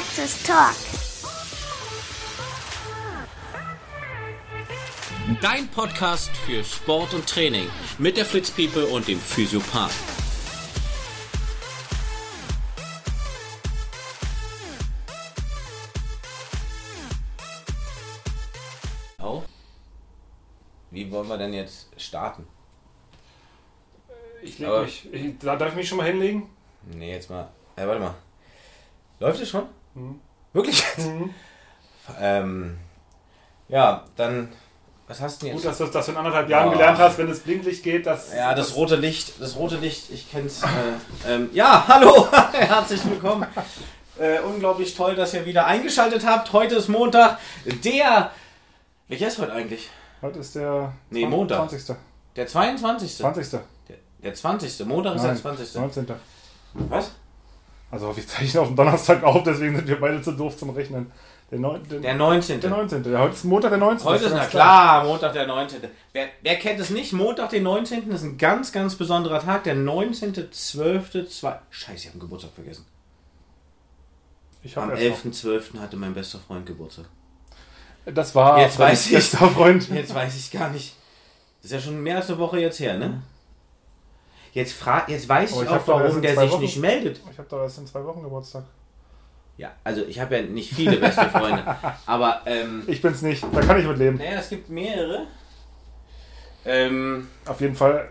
Praxis Talk. Dein Podcast für Sport und Training mit der Fritz People und dem Physiopath. Oh. Wie wollen wir denn jetzt starten? Ich leg Aber- mich. Ich, da darf ich mich schon mal hinlegen? Nee, jetzt mal. Äh, warte mal. Läuft es schon? Mhm. Wirklich? ähm, ja, dann. Was hast du denn Gut, jetzt? dass du das in anderthalb Jahren Ja. gelernt hast, wenn das Blinklicht geht. Das, Ja, das rote Licht, das rote Licht, ich kenn's. Äh, ähm, ja, hallo, herzlich willkommen. Äh, unglaublich toll, dass ihr wieder eingeschaltet habt. Heute ist Montag, der. Welcher ist heute eigentlich? Heute ist der Nee, Montag. 20. Der 22. 20. Der, der 20. Montag ist Nein, der 20. 19. Was? Also wir zeichnen auf dem Donnerstag auf, deswegen sind wir beide zu doof zum Rechnen. Der, neun, der, Der 19. der 19. Ja, heute ist Montag der 19. Heute ist, na klar, Montag der 19. Wer, wer kennt es nicht? Montag den 19. ist ein ganz, ganz besonderer Tag. Der 19.12. Zwei Scheiße, ich habe einen Geburtstag vergessen. Ich Am erst noch. 11.12. hatte mein bester Freund Geburtstag. Das war Jetzt weiß ich. bester Freund. Jetzt weiß ich gar nicht. Das ist ja schon mehr als eine Woche jetzt her, ne? Jetzt, fra jetzt weiß ich ich auch, warum der sich Wochen- nicht meldet. Ich habe doch erst in zwei Wochen Geburtstag. Ja, also ich habe ja nicht viele beste Freunde. aber, ähm, Ich bin's nicht. Da kann ich mit leben. naja, es gibt mehrere. Ähm, Auf jeden Fall.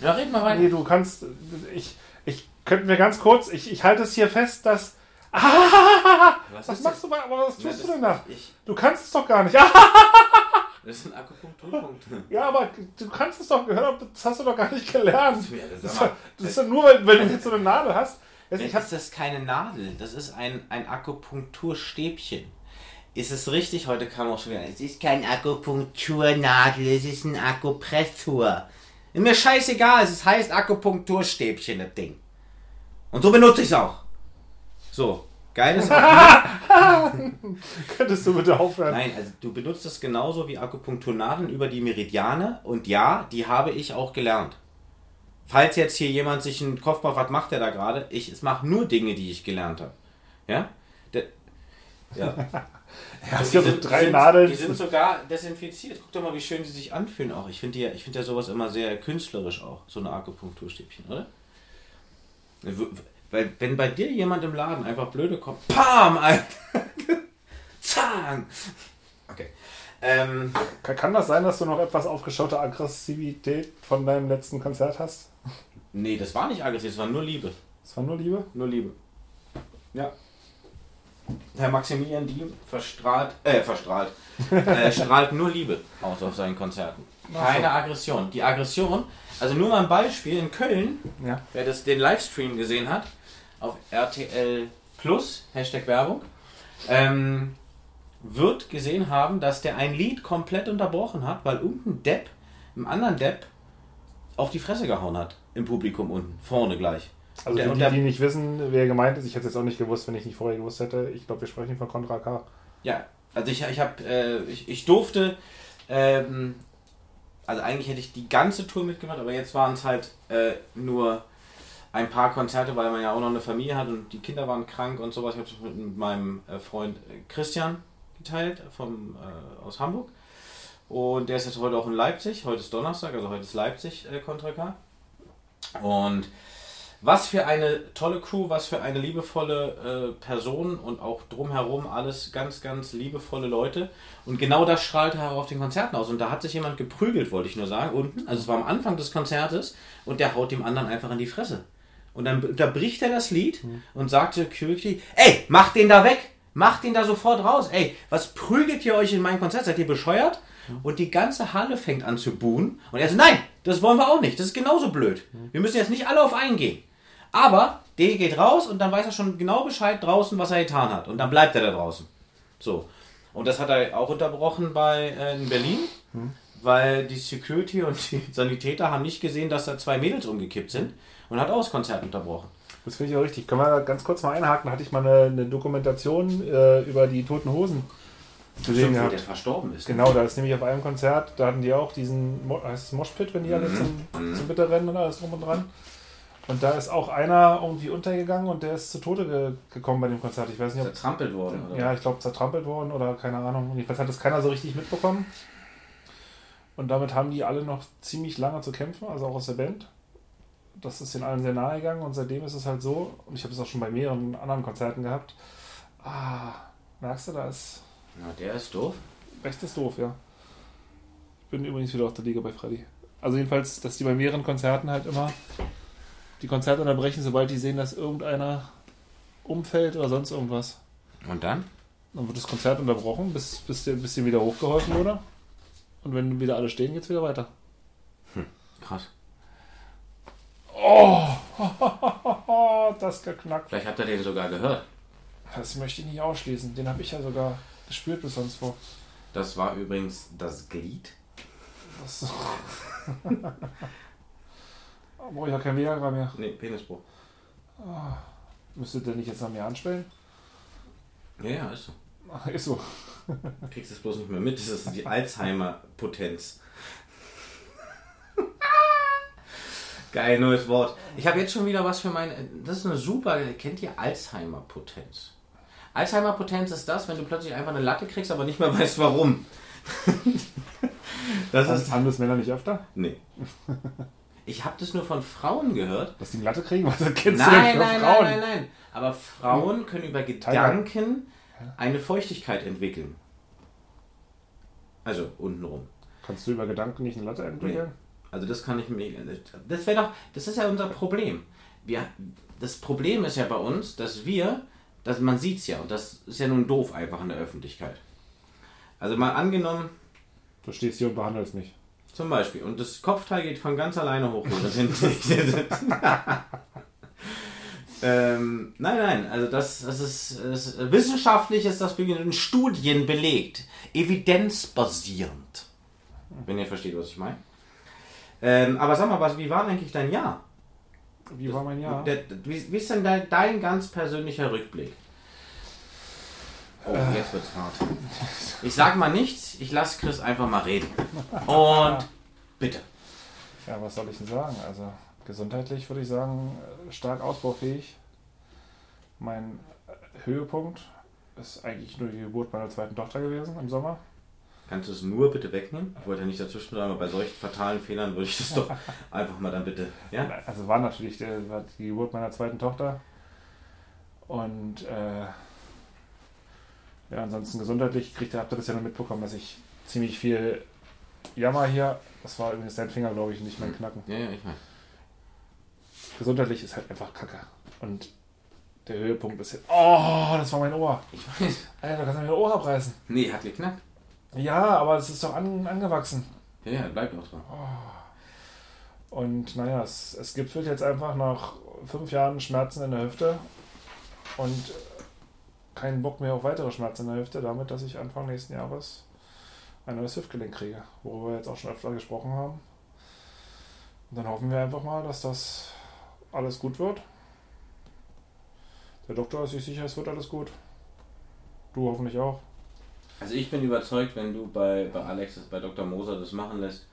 ja, red mal weiter. Nee, du kannst. Ich, ich könnte mir ganz kurz. Ich, ich halte es hier fest, dass. Ah, was ist machst du? Aber was das? tust du Na, denn da? das- Ich, Du kannst es doch gar nicht. Ah, das ist ein Akupunkturpunkt. ja, aber du kannst es doch gehört. Das hast du doch gar nicht gelernt. Ja, Das ist, das ist doch nur, weil, weil du jetzt so eine Nadel hast. Also Ich hab, ist das keine Nadel, das ist ein, ein Akupunkturstäbchen. Ist es richtig? Heute kam auch schon wieder. Es ist kein Akupunkturnadel, es ist ein Akupressor. Ist mir scheißegal, es heißt Akupunkturstäbchen, das Ding. Und so benutze ich es auch. So, geiles. könntest du bitte aufhören? Nein, also du benutzt es genauso wie Akupunkturnadeln über die Meridiane und ja, die habe ich auch gelernt. Falls jetzt hier jemand sich einen Kopf macht, was macht der da gerade? Ich mache nur Dinge, die ich gelernt habe. Ja? Der, ja. Ja, gibt die sind- drei die sind, Nadeln. Die sind sogar desinfiziert. Guck doch mal, wie schön die sich anfühlen auch. Ich finde ja, ich finde ja sowas immer sehr künstlerisch auch, so eine Akupunkturstäbchen, oder? Weil wenn bei dir jemand im Laden einfach blöde kommt, PAM! Alter. Zahn! Okay. Ähm, Kann, kann das sein, dass du noch etwas aufgeschaute Aggressivität von deinem letzten Konzert hast? nee, das war nicht aggressiv, das war nur Liebe. Das war nur Liebe? Nur Liebe. Ja. Herr Maximilian Diem verstrahlt, äh, verstrahlt, äh, strahlt nur Liebe aus auf seinen Konzerten. Keine Aggression. Die Aggression, also nur mal ein Beispiel, in Köln, Ja. wer das, den Livestream gesehen hat, auf RTL Plus, Hashtag Werbung, ähm, wird gesehen haben, dass der ein Lied komplett unterbrochen hat, weil irgendein Depp, einem anderen Depp, auf die Fresse gehauen hat. Im Publikum unten, vorne gleich. Also Der- die, der- die nicht wissen, wer gemeint ist, ich hätte es jetzt auch nicht gewusst, wenn ich nicht vorher gewusst hätte. Ich glaube, wir sprechen von Contra K. Ja, also ich, ich habe, äh, ich, ich durfte, ähm, also eigentlich hätte ich die ganze Tour mitgemacht, aber jetzt waren es halt äh, nur ein paar Konzerte, weil man ja auch noch eine Familie hat und die Kinder waren krank und sowas. Ich habe es mit meinem äh, Freund äh, Christian geteilt vom, äh, aus Hamburg. Und der ist jetzt heute auch in Leipzig. Heute ist Donnerstag, also heute ist Leipzig äh, Contra K. Und was für eine tolle Crew, was für eine liebevolle äh, Person und auch drumherum alles ganz, ganz liebevolle Leute. Und genau das strahlte auch auf den Konzerten aus. Und da hat sich jemand geprügelt, wollte ich nur sagen, unten. Also es war am Anfang des Konzertes und der haut dem anderen einfach in die Fresse. Und dann unterbricht er das Lied und sagt Security, ey, mach den da weg! Macht den da sofort raus! Ey, was prügelt ihr euch in meinem Konzert? Seid ihr bescheuert? Und die ganze Halle fängt an zu buhen. Und er sagt, nein, das wollen wir auch nicht. Das ist genauso blöd. Wir müssen jetzt nicht alle auf einen gehen. Aber der geht raus und dann weiß er schon genau Bescheid draußen, was er getan hat. Und dann bleibt er da draußen. So. Und das hat er auch unterbrochen bei äh, in Berlin, weil die Security und die Sanitäter haben nicht gesehen, dass da zwei Mädels umgekippt sind und hat auch das Konzert unterbrochen. Das finde ich auch richtig. Können wir da ganz kurz mal einhaken? Da hatte ich mal eine, eine Dokumentation äh, über die Toten Hosen gesehen gehabt. der verstorben ist. Genau, da ist nämlich auf einem Konzert, da hatten die auch diesen, Mo- heißt es Moshpit, wenn die alle Mhm. zum, zum Bitterrennen und alles drum und dran. Und da ist auch einer irgendwie untergegangen und der ist zu Tode ge gekommen bei dem Konzert. Ich weiß nicht, ob. Zertrampelt worden, oder? Ja, ich glaube, zertrampelt worden oder keine Ahnung. Jedenfalls hat das keiner so richtig mitbekommen. Und damit haben die alle noch ziemlich lange zu kämpfen, also auch aus der Band. Das ist den allen sehr nahe gegangen und seitdem ist es halt so, und ich habe es auch schon bei mehreren anderen Konzerten gehabt. Ah, merkst du, da ist. Na, der ist doof. Recht ist doof, ja. Ich bin übrigens wieder auf der Liga bei Freddy. Also jedenfalls, dass die bei mehreren Konzerten halt immer die Konzerte unterbrechen, sobald die sehen, dass irgendeiner umfällt oder sonst irgendwas. Und dann? Dann wird das Konzert unterbrochen, bis, bis, der, bis dem wieder hochgeholfen wurde. Und wenn wieder alle stehen, geht's wieder weiter. Krass. Oh, das geknackt. Vielleicht habt ihr den sogar gehört. Das möchte ich nicht ausschließen. Den habe ich ja sogar gespürt bis sonst wo. Das war übrigens das Glied. Das Brauche ich ja kein Viagra mehr. Nee, Penisbruch. Müsstet ihr nicht jetzt an mir anspielen? Ja, ja, ist so. Ach, ist so. Du kriegst es bloß nicht mehr mit. Das ist die Alzheimer-Potenz. Geil, neues Wort. Ich habe jetzt schon wieder was für meine. Das ist eine super. Kennt ihr Alzheimer-Potenz? Alzheimer-Potenz ist das, wenn du plötzlich einfach eine Latte kriegst, aber nicht mehr weißt warum. das ist. Haben das Männer nicht öfter? Nee. Ich habe das nur von Frauen gehört. Dass die eine Latte kriegen? Was kennst Nein, du denn nein, nein, Frauen? nein, nein. Aber Frauen können über Gedanken eine Feuchtigkeit entwickeln. Also untenrum. Kannst du über Gedanken nicht eine Latte entwickeln? Also das kann ich mir. Das wäre doch. Das ist ja unser Problem. Wir, das Problem ist ja bei uns, dass wir, dass man sieht's ja und das ist ja nun doof einfach in der Öffentlichkeit. Also mal angenommen, Du stehst hier und behandelst mich. zum Beispiel, und das Kopfteil geht von ganz alleine hoch. wo das hinten- ähm, nein, nein, also das, das ist, das ist wissenschaftlich ist das in Studien belegt, evidenzbasierend. Wenn ihr versteht, was ich meine. Ähm, aber sag mal, was, wie war eigentlich dein Jahr? Wie war mein Jahr? Der, wie, wie ist denn dein, dein ganz persönlicher Rückblick? Oh, jetzt wird's hart. Ich sag mal nichts, ich lasse Chris einfach mal reden. Und bitte. Ja, was soll ich denn sagen? Also gesundheitlich würde ich sagen, äh, stark ausbaufähig. Mein äh, Höhepunkt ist eigentlich nur die Geburt meiner zweiten Tochter gewesen im Sommer. Kannst du es nur bitte wegnehmen? Ich wollte ja nicht dazwischen bleiben, aber bei solchen fatalen Fehlern würde ich das doch einfach mal dann bitte. Ja? Also war natürlich der, war die Geburt meiner zweiten Tochter. Und äh, ja, ansonsten gesundheitlich kriegt habt ihr das ja nur mitbekommen, dass ich ziemlich viel Jammer hier. Das war übrigens dein Finger, glaube ich, nicht mein Knacken. Ja, ja, ich meine. Gesundheitlich ist halt einfach Kacke. Und der Höhepunkt ist jetzt. Oh, das war mein Ohr. Ich weiß. Alter, kannst du mir mein Ohr abreißen? Nee, hat geknackt. Ja, aber es ist doch an, angewachsen. Ja, ja, bleibt auch dran. Und naja, es, es gipfelt jetzt einfach nach fünf Jahren Schmerzen in der Hüfte und keinen Bock mehr auf weitere Schmerzen in der Hüfte, damit, dass ich Anfang nächsten Jahres ein neues Hüftgelenk kriege, worüber wir jetzt auch schon öfter gesprochen haben. Und dann hoffen wir einfach mal, dass das alles gut wird. Der Doktor ist sich sicher, es wird alles gut. Du hoffentlich auch. Also ich bin überzeugt, wenn du bei, bei Alex, bei Dr. Moser das machen lässt,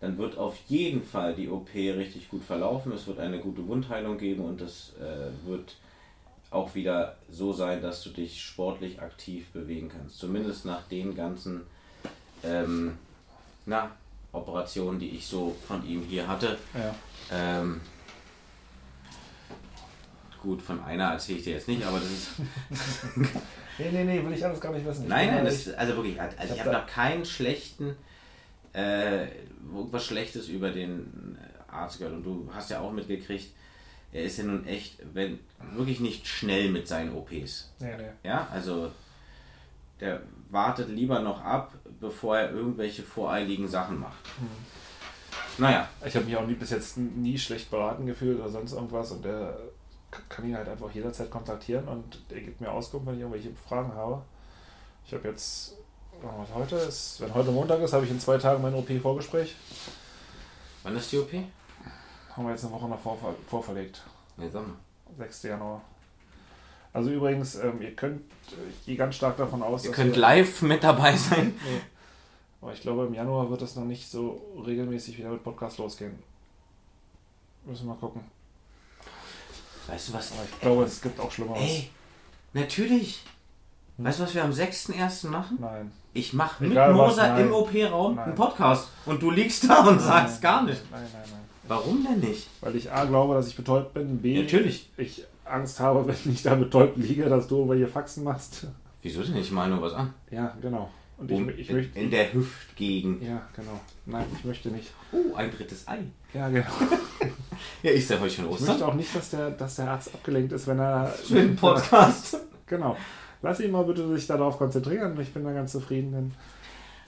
dann wird auf jeden Fall die OP richtig gut verlaufen. Es wird eine gute Wundheilung geben und es äh, wird auch wieder so sein, dass du dich sportlich aktiv bewegen kannst. Zumindest nach den ganzen ähm, na, Operationen, die ich so von ihm hier hatte. Ja. Ähm, gut, von einer erzähle ich dir jetzt nicht, aber das ist. Nee, nee, nee, will ich alles gar nicht wissen. Ich Nein, nein, das, also wirklich, also Ich ich hab habe noch keinen schlechten, äh, irgendwas Schlechtes über den Arzt gehört. Und du hast ja auch mitgekriegt, er ist ja nun echt, wenn, wirklich nicht schnell mit seinen OPs. Nee, nee. Ja, also der wartet lieber noch ab, bevor er irgendwelche voreiligen Sachen macht. Naja, Ich habe mich auch nie, bis jetzt nie schlecht beraten gefühlt oder sonst irgendwas und der kann ihn halt einfach jederzeit kontaktieren und der gibt mir Auskunft, wenn ich irgendwelche Fragen habe. Ich habe jetzt, heute ist, wenn heute Montag ist, habe ich in zwei Tagen mein OP-Vorgespräch. wann ist die OP? Haben wir jetzt eine Woche noch vorver vorverlegt. Sag mal. 6. Januar. Also übrigens, ähm, ihr könnt, ich gehe ganz stark davon aus, Ihr könnt live mit dabei sein. Nee. Aber ich glaube, im Januar wird es noch nicht so regelmäßig wieder mit Podcast losgehen. Müssen wir mal gucken. Weißt du was? Aber ich glaube, es gibt auch Schlimmeres. Ey, natürlich. Weißt du, was wir am 6.1. machen? Nein. Ich mache mit Egal Moser im OP-Raum einen. Podcast. Und du liegst da und Nein, sagst gar nicht. Nein, nein, nein. Warum denn nicht? Weil ich A glaube, dass ich betäubt bin, B Natürlich. ich Angst habe, wenn ich da betäubt liege, dass du irgendwelche Faxen machst. Wieso denn? Ich mal nur was an. Ja, genau. Und Um, ich, ich in, möchte. in der Hüftgegend. Ja, genau. Nein, ich möchte nicht. Oh, ein drittes Ei. Ja, genau. Ja, ist ja heute schon Ich Ostern. möchte auch nicht, dass der, dass der Arzt abgelenkt ist, wenn er. Schönen Podcast. Genau. Lass ihn mal bitte sich darauf konzentrieren. Ich bin da ganz zufrieden. Denn,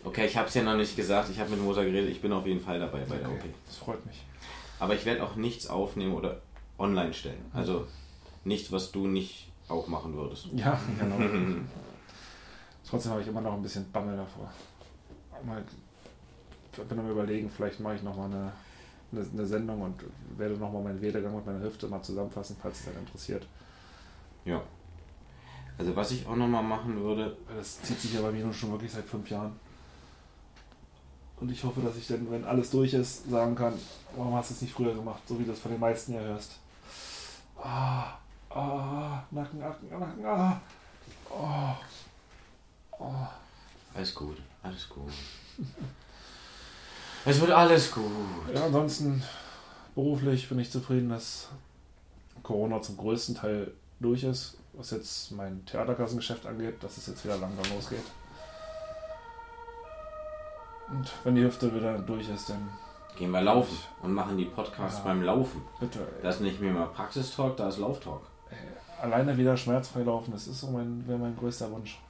Okay, ich habe es ja noch nicht gesagt. Ich habe mit Moser geredet. Ich bin auf jeden Fall dabei bei der OP. okay, das freut mich. Aber ich werde auch nichts aufnehmen oder online stellen. Also nicht, was du nicht auch machen würdest. Ja, genau. Trotzdem habe ich immer noch ein bisschen Bammel davor. Mal, bin am überlegen, vielleicht mache ich nochmal eine, eine, eine Sendung und werde nochmal meinen Werdegang mit meiner Hüfte mal zusammenfassen, falls es dann interessiert. Ja. Also was ich auch nochmal machen würde, das zieht sich ja bei mir nun schon wirklich seit fünf Jahren. Und ich hoffe, dass ich dann, wenn alles durch ist, sagen kann, warum hast du es nicht früher gemacht, so wie du es von den meisten ja hörst. Ah, ah, Nacken, Nacken, Nacken, ah. Oh, oh. alles gut, alles gut. Es wird alles gut. Ja, ansonsten beruflich bin ich zufrieden, dass Corona zum größten Teil durch ist, was jetzt mein Theaterkassengeschäft angeht, dass es jetzt wieder langsam losgeht. Und wenn die Hüfte wieder durch ist, dann Gehen wir laufen und machen die Podcasts Ja. beim Laufen. bitte. Das ist nicht mehr mal Praxistalk, da ist Lauftalk. Ey, alleine wieder schmerzfrei laufen, das ist so mein, wäre mein größter Wunsch.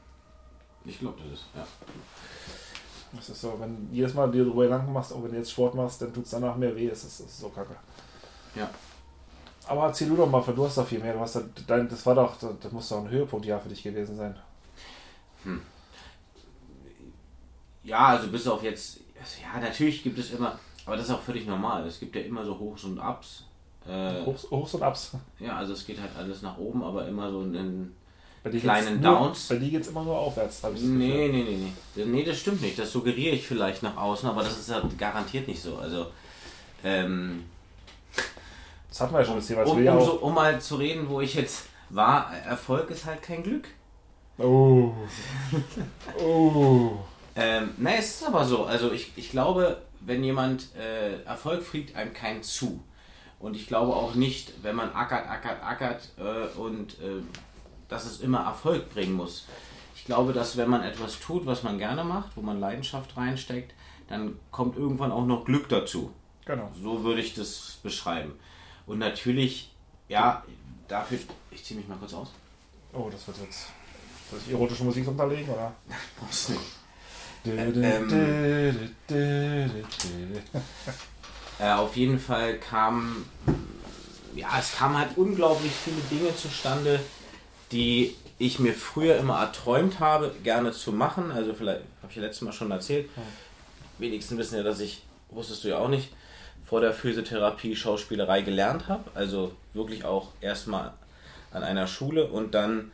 Ich glaube, das ist, ja. Das ist so, wenn jedes Mal dir darüber Gedanken machst, auch wenn du jetzt Sport machst, dann tut es danach mehr weh, das ist, das ist so kacke. Ja. Aber erzähl du doch mal, weil du hast doch viel mehr. Du hast da, dein, das war doch, das muss doch ein Höhepunktjahr für dich gewesen sein. Ja, also bis auf jetzt, also ja, natürlich gibt es immer, aber das ist auch völlig normal. Es gibt ja immer so Hochs und Ups. Äh, Hochs, Hochs und Ups. ja, also es geht halt alles nach oben, aber immer so in Bei dir Kleinen nur, Downs. Bei dir geht es immer nur aufwärts, habe ich das Gefühl. Nee, nee, nee, nee. Nee, das stimmt nicht. Das suggeriere ich vielleicht nach außen, aber das ist ja garantiert nicht so. Also, ähm, Das hatten wir ja schon das Thema. Um, um, so, um mal zu reden, wo ich jetzt war, Erfolg ist halt kein Glück. Oh. oh. Ähm, nein, es ist aber so. Also ich, ich glaube, wenn jemand äh, Erfolg fliegt einem kein zu. Und ich glaube auch nicht, wenn man ackert, ackert, ackert äh, und äh, dass es immer Erfolg bringen muss. Ich glaube, dass wenn man etwas tut, was man gerne macht, wo man Leidenschaft reinsteckt, dann kommt irgendwann auch noch Glück dazu. Genau. So würde ich das beschreiben. Und natürlich, ja, dafür, ich ziehe mich mal kurz aus. Oh, das wird jetzt. Soll ich erotische Musik unterlegen, oder? Brauchst nicht. Ähm. Äh, auf jeden Fall kam, ja, es kamen halt unglaublich viele Dinge zustande, die ich mir früher immer erträumt habe, gerne zu machen. Also vielleicht habe ich ja letztes Mal schon erzählt. Wenigsten wissen ja, dass ich, wusstest du ja auch nicht, vor der Physiotherapie Schauspielerei gelernt habe. Also wirklich auch erstmal an einer Schule und dann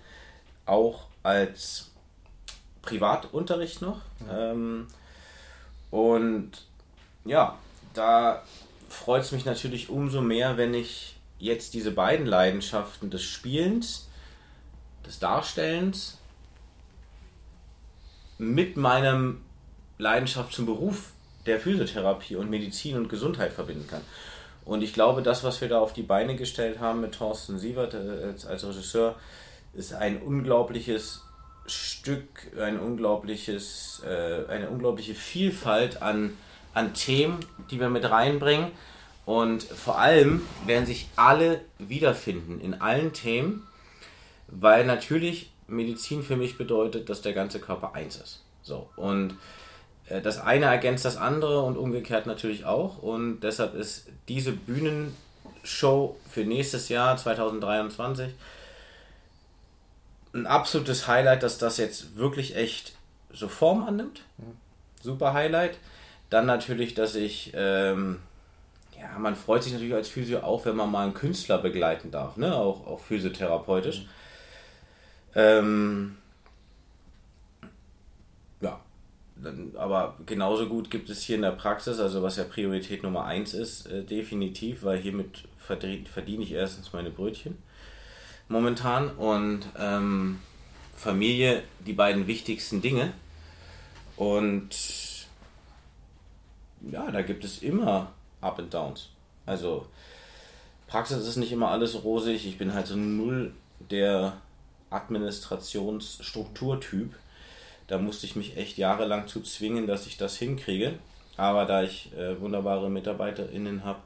auch als Privatunterricht noch. Ähm, und ja, da freut es mich natürlich umso mehr, wenn ich jetzt diese beiden Leidenschaften des Spielens, des Darstellens mit meinem Leidenschaft zum Beruf der Physiotherapie und Medizin und Gesundheit verbinden kann. Und ich glaube, das, was wir da auf die Beine gestellt haben mit Thorsten Sievert äh, als, Regisseur, ist ein unglaubliches Stück, ein unglaubliches, äh, eine unglaubliche Vielfalt an, an Themen, die wir mit reinbringen. Und vor allem werden sich alle wiederfinden in allen Themen, weil natürlich Medizin für mich bedeutet, dass der ganze Körper eins ist. So. Und äh, das eine ergänzt das andere und umgekehrt natürlich auch. Und deshalb ist diese Bühnenshow für nächstes Jahr 2023 ein absolutes Highlight, dass das jetzt wirklich echt so Form annimmt. Super Highlight. Dann natürlich, dass ich, ähm, ja, man freut sich natürlich als Physio auch, wenn man mal einen Künstler begleiten darf, ne? auch, auch physiotherapeutisch. Ähm, ja, aber genauso gut gibt es hier in der Praxis, also was ja Priorität Nummer eins ist, äh, definitiv, weil hiermit verdiene ich erstens meine Brötchen momentan und ähm, Familie die beiden wichtigsten Dinge. Und ja, da gibt es immer Up and Downs. Also Praxis ist nicht immer alles rosig. Ich bin halt so null der Administrationsstrukturtyp. Da musste ich mich echt jahrelang zu zwingen, dass ich das hinkriege. Aber da ich äh, wunderbare MitarbeiterInnen habe,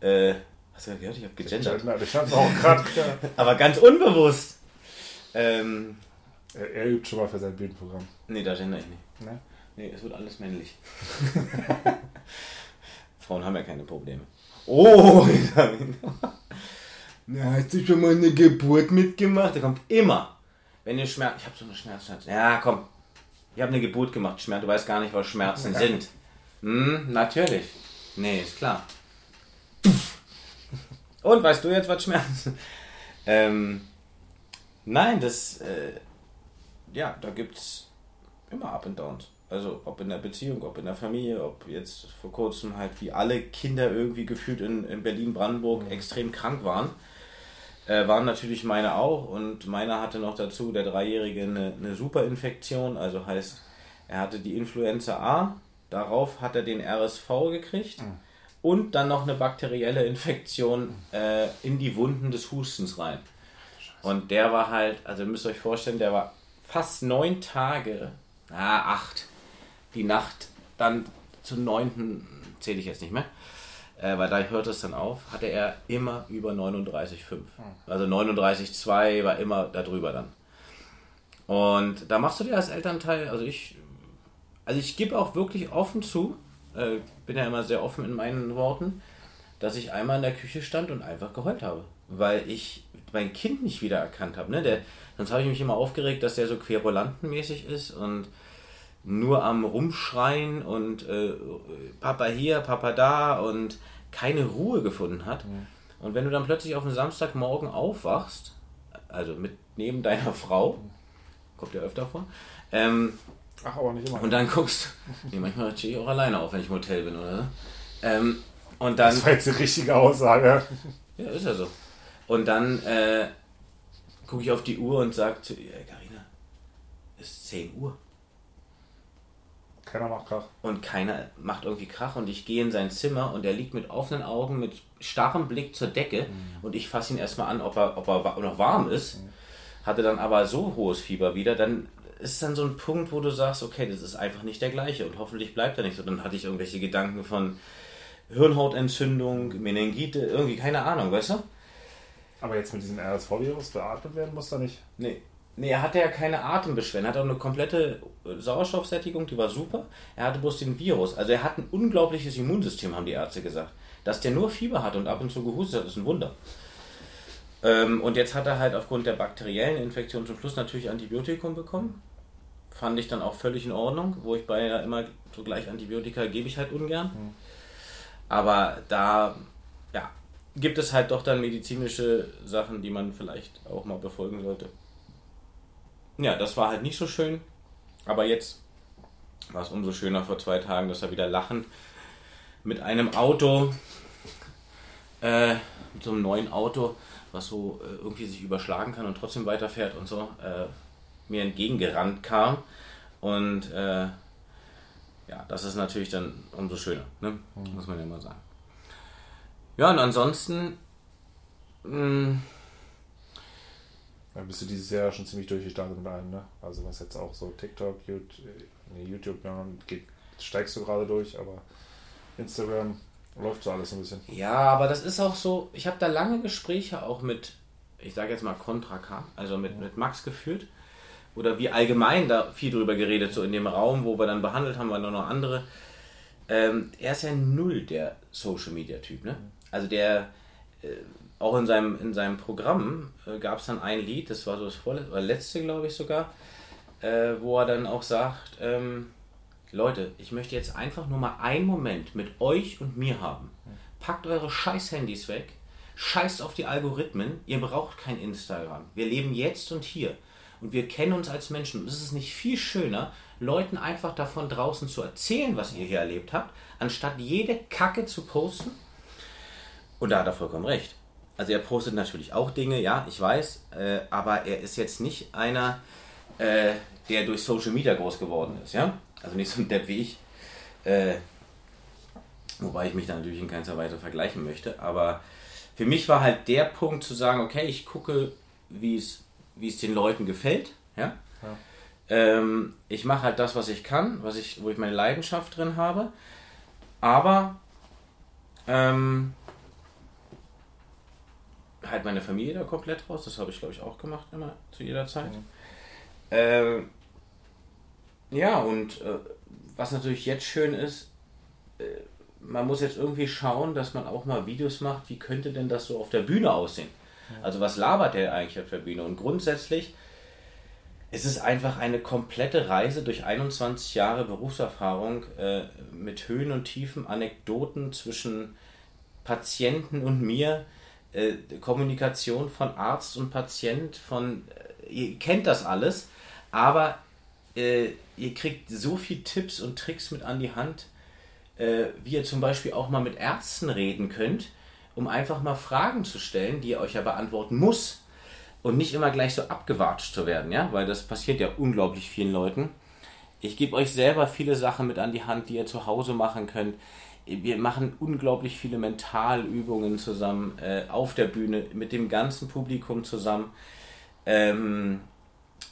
äh, hast du ja gehört, ich habe gegendert. Ich hab's auch gerade Aber ganz unbewusst. Ähm, er, er, übt schon mal für sein Bühnenprogramm. Nee, da gender ich nicht. Ne? Nee, es wird alles männlich. Frauen haben ja keine Probleme. Oh, Na, hast du schon mal eine Geburt mitgemacht? Der kommt immer. Wenn ihr Schmerz. Ich habe so eine Schmerzschmerzen. Ja, komm. Ich habe eine Geburt gemacht, Schmerz. Du weißt gar nicht, was Schmerzen ja. sind. Hm, natürlich. Nee, ist klar. Und weißt du jetzt, was Schmerzen? Ähm, nein, das. Äh, ja, da gibt's immer Up and Downs. Also ob in der Beziehung, ob in der Familie, ob jetzt vor kurzem halt wie alle Kinder irgendwie gefühlt in, in Berlin-Brandenburg mhm. extrem krank waren. Äh, waren natürlich meine auch und meiner hatte noch dazu, der Dreijährige, eine, eine Superinfektion, also heißt, er hatte die Influenza A, darauf hat er den RSV gekriegt mhm. und dann noch eine bakterielle Infektion äh, in die Wunden des Hustens rein. Und der war halt, also ihr müsst euch vorstellen, der war fast neun Tage, ah, acht, die Nacht dann zum neunten, zähle ich jetzt nicht mehr, äh, weil da hört es dann auf, hatte er immer über 39,5. Hm. Also 39,2 war immer darüber dann. Und da machst du dir als Elternteil, also ich, also ich gebe auch wirklich offen zu, äh, bin ja immer sehr offen in meinen Worten, dass ich einmal in der Küche stand und einfach geheult habe, weil ich mein Kind nicht wiedererkannt habe. Ne? Der, sonst habe ich mich immer aufgeregt, dass der so querulantenmäßig ist und nur am Rumschreien und äh, Papa hier, Papa da und keine Ruhe gefunden hat. Mhm. Und wenn du dann plötzlich auf einen Samstagmorgen aufwachst, also mit neben deiner Frau, kommt ja öfter vor, ähm, Ach, aber nicht immer. Und dann guckst nee, manchmal stehe ich auch alleine auf, wenn ich im Hotel bin, oder. Ähm, und dann, das war jetzt die richtige Aussage. Ja, ist ja so. Und dann äh, gucke ich auf die Uhr und sage zu ihr, Carina, es ist 10 Uhr. Keiner macht Krach. Und keiner macht irgendwie Krach und ich gehe in sein Zimmer und er liegt mit offenen Augen, mit starrem Blick zur Decke mhm. und ich fasse ihn erstmal an, ob er, ob er noch warm ist. Mhm. Hatte dann aber so hohes Fieber wieder, dann ist dann so ein Punkt, wo du sagst, okay, das ist einfach nicht der gleiche und hoffentlich bleibt er nicht so. Dann hatte ich irgendwelche Gedanken von Hirnhautentzündung, Meningite, irgendwie, keine Ahnung, weißt du? Aber jetzt mit diesem RSV-Virus beatmet werden muss er nicht? Nee. Nee, er hatte ja keine Atembeschwerden. Er hatte auch eine komplette Sauerstoffsättigung, die war super. Er hatte bloß den Virus. Also er hat ein unglaubliches Immunsystem, haben die Ärzte gesagt. Dass der nur Fieber hat und ab und zu gehustet hat, ist ein Wunder. Ähm, und jetzt hat er halt aufgrund der bakteriellen Infektion zum Schluss natürlich Antibiotikum bekommen. Fand ich dann auch völlig in Ordnung, wo ich bei ja immer so gleich Antibiotika gebe ich halt ungern. Mhm. Aber da ja, gibt es halt doch dann medizinische Sachen, die man vielleicht auch mal befolgen sollte. Ja, das war halt nicht so schön. Aber jetzt war es umso schöner vor zwei Tagen, dass er wieder lachend mit einem Auto, äh, mit so einem neuen Auto, was so äh, irgendwie sich überschlagen kann und trotzdem weiterfährt und so, äh, mir entgegengerannt kam. Und äh, ja, das ist natürlich dann umso schöner, ne? Mhm. muss man ja mal sagen. Ja, und ansonsten. Mh, hm, dann bist du dieses Jahr schon ziemlich durchgestartet mit einem, ne? Also was jetzt auch so TikTok, YouTube, nee, YouTube ja, geht, steigst du gerade durch, aber Instagram läuft so alles ein bisschen. Ja, aber das ist auch so, ich habe da lange Gespräche auch mit, ich sage jetzt mal Contra K, also mit, ja. mit Max geführt. Oder wie allgemein da viel drüber geredet, so in dem Raum, wo wir dann behandelt haben, waren noch andere. Ähm, er ist ja null der Social Media Typ, ne? Also der äh, auch in seinem, in seinem Programm äh, gab es dann ein Lied, das war so das vorletzte, oder letzte, glaube ich sogar, äh, wo er dann auch sagt, ähm, Leute, ich möchte jetzt einfach nur mal einen Moment mit euch und mir haben. Packt eure Scheiß-Handys weg, scheißt auf die Algorithmen, ihr braucht kein Instagram. Wir leben jetzt und hier. und wir kennen uns als Menschen. Und es ist nicht viel schöner, Leuten einfach davon draußen zu erzählen, was ihr hier erlebt habt, anstatt jede Kacke zu posten. Und da hat er vollkommen recht. Also er postet natürlich auch Dinge, ja, ich weiß, äh, aber er ist jetzt nicht einer, äh, der durch Social Media groß geworden ist, ja. Also nicht so ein Depp wie ich. Äh, wobei ich mich da natürlich in keinster Weise vergleichen möchte. Aber für mich war halt der Punkt zu sagen, okay, ich gucke, wie es wie es den Leuten gefällt. Ja? ja. Ähm, ich mache halt das, was ich kann, was ich, wo ich meine Leidenschaft drin habe. Aber ähm, halt meine Familie da komplett raus. Das habe ich, glaube ich, auch gemacht immer zu jeder Zeit. Mhm. Äh, ja, und äh, was natürlich jetzt schön ist, äh, man muss jetzt irgendwie schauen, dass man auch mal Videos macht, wie könnte denn das so auf der Bühne aussehen. Also was labert der eigentlich auf der Bühne? Und grundsätzlich ist es einfach eine komplette Reise durch 21 Jahre Berufserfahrung äh, mit Höhen und Tiefen, Anekdoten zwischen Patienten und mir, äh, Kommunikation von Arzt und Patient, von äh, ihr kennt das alles, aber äh, ihr kriegt so viel Tipps und Tricks mit an die Hand, äh, wie ihr zum Beispiel auch mal mit Ärzten reden könnt, um einfach mal Fragen zu stellen, die ihr euch ja beantworten muss und nicht immer gleich so abgewatscht zu werden, ja, weil das passiert ja unglaublich vielen Leuten. Ich gebe euch selber viele Sachen mit an die Hand, die ihr zu Hause machen könnt. Wir machen unglaublich viele Mentalübungen zusammen äh, auf der Bühne mit dem ganzen Publikum zusammen. Ähm,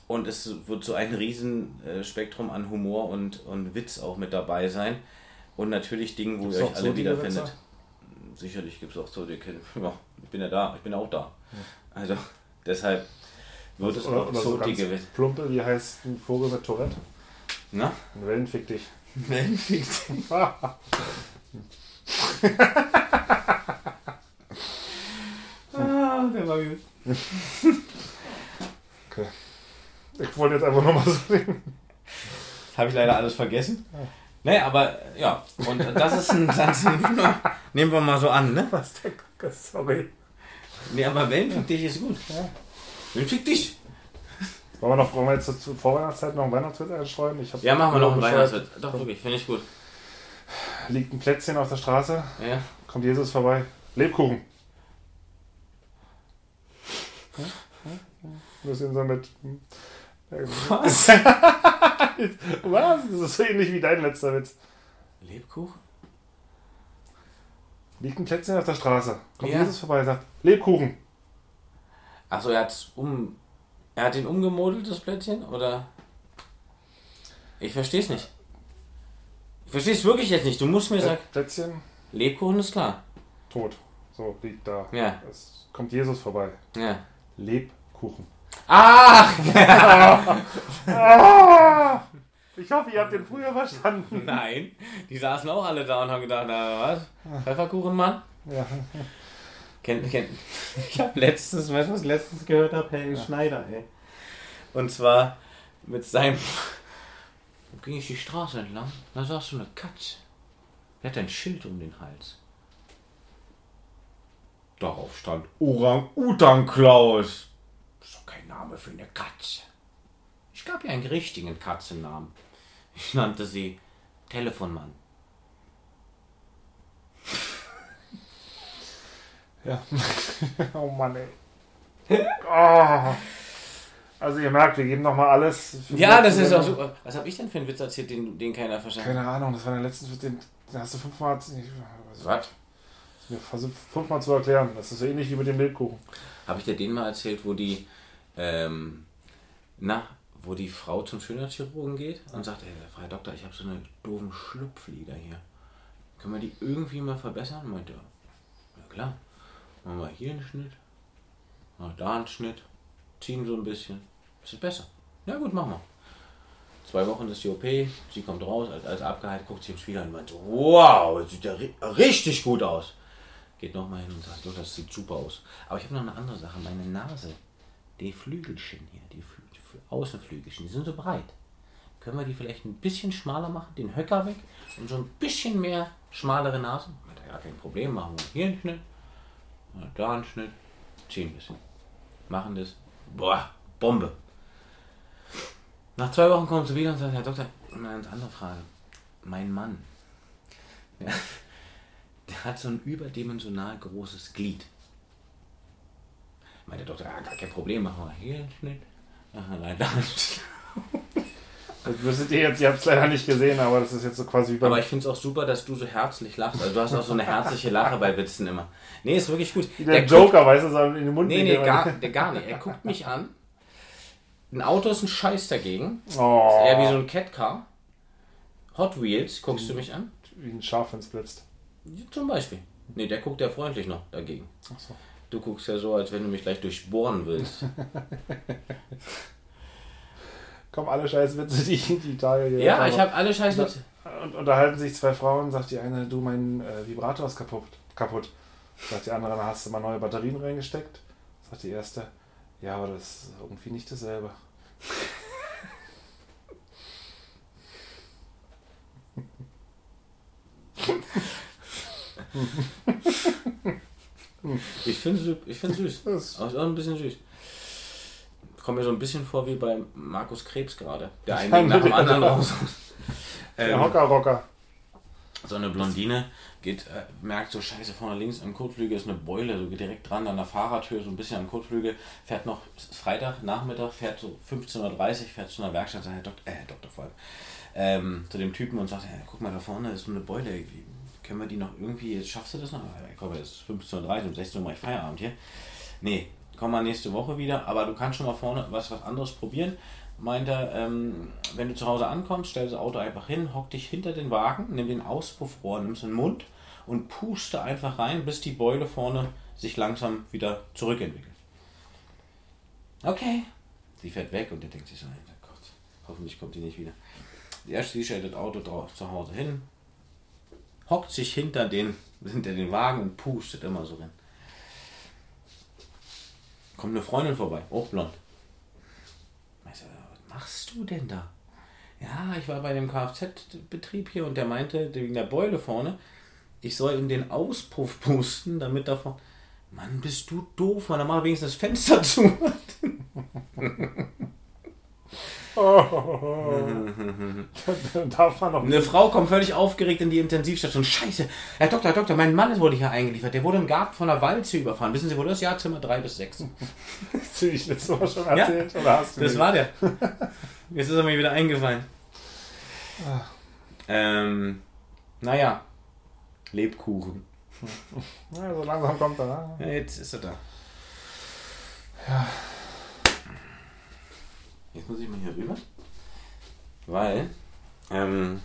und es wird so ein Riesenspektrum an Humor und, und Witz auch mit dabei sein. Und natürlich Dinge, wo Gibt's ihr euch alle so wiederfindet sicherlich gibt es auch so, die kennen, ja, ich bin ja da, ich bin auch da. Ja. Also deshalb wird es auch so dicke Plumpe, wie heißt ein Vogel mit Tourette? Na? Ein Wellenfick dich. Wellenfick dich. ah, der war gut. okay. Ich wollte jetzt einfach nochmal so reden. Das habe ich leider alles vergessen. Ja. Nee, aber ja, und das ist ein Satz, nehmen wir mal so an, ne? Was der Gucker, sorry. Nee, aber Wellenfick dich ist gut. Ja. Wellenfick dich! Wollen wir noch, wollen wir jetzt zur Vorweihnachtszeit noch einen Weihnachtswitz einstreuen? Ich ja, machen wir noch einen Weihnachtswitz. Doch, wirklich, finde ich gut. Liegt ein Plätzchen auf der Straße. Ja. Kommt Jesus vorbei. Lebkuchen. Ein bisschen so mit. Hm, Was? Was? Das ist so ähnlich wie dein letzter Witz. Lebkuchen? Liegt ein Plätzchen auf der Straße. Kommt ja. Jesus vorbei und sagt, Lebkuchen. Achso, er hat um. Er hat ihn umgemodelt, das Plätzchen? Oder? Ich verstehe es nicht. Verstehe es wirklich jetzt nicht. Du musst mir sagen. Plätzchen. Lebkuchen ist klar. Tot. So, liegt da. Ja. Es kommt Jesus vorbei. Ja. Lebkuchen. Ach! ah, ich hoffe, ihr habt den früher verstanden. Nein, die saßen auch alle da und haben gedacht, na was? Pfefferkuchenmann? Ja. Kennt, kennt. Ich habe letztens, weißt du, was ich letztens gehört habe? Helge ja. Schneider, ey. Und zwar mit seinem. Ging ich die Straße entlang? Da saß so eine Katze. Der hat ein Schild um den Hals. Darauf stand Orang-Utan Klaus. Name für eine Katze. Ich gab ihr einen richtigen Katzennamen. Ich nannte sie Telefonmann. Ja. oh Mann, ey. Oh. Also ihr merkt, wir geben nochmal alles. Ja, das ist auch super. Was habe ich denn für einen Witz erzählt, den, den keiner verstanden hat? Keine Ahnung, das war der letzte Witz, den, den hast du fünfmal... Was? Versuch fünfmal zu erklären. Das ist so ähnlich wie mit dem Bildkuchen. Habe ich dir den mal erzählt, wo die ähm, na, wo die Frau zum Schönheitschirurgen geht und sagt, hey, Herr Doktor, ich habe so eine doofen Schlupflider hier. Können wir die irgendwie mal verbessern? Meint er, ja klar. Machen wir hier einen Schnitt, machen da einen Schnitt, ziehen so ein bisschen. Ist es besser? Ja gut, machen wir. Zwei Wochen ist die OP, sie kommt raus, als, als abgeheilt, guckt sie im Spiegel und meint so, wow, das sieht ja richtig gut aus. Geht nochmal hin und sagt, das sieht super aus. Aber ich habe noch eine andere Sache, meine Nase die Flügelchen hier, die, Flü die Außenflügelchen, die sind so breit. Können wir die vielleicht ein bisschen schmaler machen, den Höcker weg und so ein bisschen mehr schmalere Nase? Hat ja kein Problem, machen wir hier einen Schnitt, da einen Schnitt, ziehen ein bisschen. Machen das, boah, Bombe. Nach zwei Wochen kommt sie wieder und sagt, Herr Doktor, eine ganz andere Frage. Mein Mann, ja, der hat so ein überdimensional großes Glied. Meint der Doktor, ja, gar kein Problem, machen wir hier einen Schnitt. Aha, nein, da. Das müsstet ihr jetzt, ihr habt es leider nicht gesehen, aber das ist jetzt so quasi wie Aber ich finde es auch super, dass du so herzlich lachst. Also du hast auch so eine herzliche Lache bei Witzen immer. Nee, ist wirklich gut. Wie der, Joker, weißt du, so in den Mund Nee, nee, gar, der gar nicht. Er guckt mich an. Ein Auto ist ein Scheiß dagegen. Oh, Ist eher wie so ein Catcar. Hot Wheels, guckst du mich an? wie ein Schaf, wenn es blitzt. Zum Beispiel. Nee, der guckt ja freundlich noch dagegen. Ach so. Du guckst ja so, als wenn du mich gleich durchbohren willst. Kommen alle Scheißwitze, die ich die Tage ja, ich habe alle Scheiß mit. Und unterhalten sich zwei Frauen, sagt die eine, du, mein äh, Vibrator ist kaputt. kaputt. Sagt die andere, hast du mal neue Batterien reingesteckt? Sagt die erste, ja, aber das ist irgendwie nicht dasselbe. Ich finde ich find süß. Das Auch ein bisschen süß. Kommt mir so ein bisschen vor wie bei Markus Krebs gerade. Der Ja, einen nach dem anderen raus. der ähm, Hocker-Rocker. so eine Blondine geht, äh, merkt so, scheiße, vorne links am Kotflügel ist eine Beule, so geht direkt dran an der Fahrradtür, so ein bisschen am Kotflügel, fährt noch, Freitag, Nachmittag, fährt so 15.30 Uhr, fährt zu einer Werkstatt, sagt, Herr Doktor, äh, Doktor vor ähm, zu dem Typen und sagt, guck mal, da vorne ist so eine Beule, wie, können wir die noch irgendwie, jetzt schaffst du das noch? Ja, komm, es ist 15.30 Uhr, um 16 Uhr mache ich Feierabend hier. Nee, komm mal nächste Woche wieder, aber du kannst schon mal vorne was, was anderes probieren. Meint er, ähm, wenn du zu Hause ankommst, stell das Auto einfach hin, hock dich hinter den Wagen, nimm den Auspuffrohr, nimmst den Mund und puste einfach rein, bis die Beule vorne sich langsam wieder zurückentwickelt. Okay. Sie fährt weg und der denkt sich so, "Alter Gott, hoffentlich kommt die nicht wieder. Sie stellt das Auto zu Hause hin, hockt sich hinter den, hinter den Wagen und pustet immer so rein. Kommt eine Freundin vorbei, auch blond. Ich so, was machst du denn da? Ja, ich war bei dem Kfz-Betrieb hier und der meinte, wegen der Beule vorne, ich soll in den Auspuff pusten, damit davon. Mann, bist du doof, Mann, dann mach wenigstens das Fenster zu. Darf man noch Eine Frau kommt völlig aufgeregt in die Intensivstation. Scheiße, Herr Doktor, Herr Doktor, mein Mann wurde hier eingeliefert. Der wurde im Garten von der Walze überfahren. Wissen Sie, wo das Jahr Zimmer 3 bis 6. ziemlich letztes Mal schon erzählt? Oder hast du Das mir- war der. Jetzt ist er mir wieder eingefallen. Ähm, naja. Lebkuchen. Ja, so langsam kommt er. Ne? Ja, jetzt ist er da. Ja. Jetzt muss ich mal hier rüber. Weil, ähm,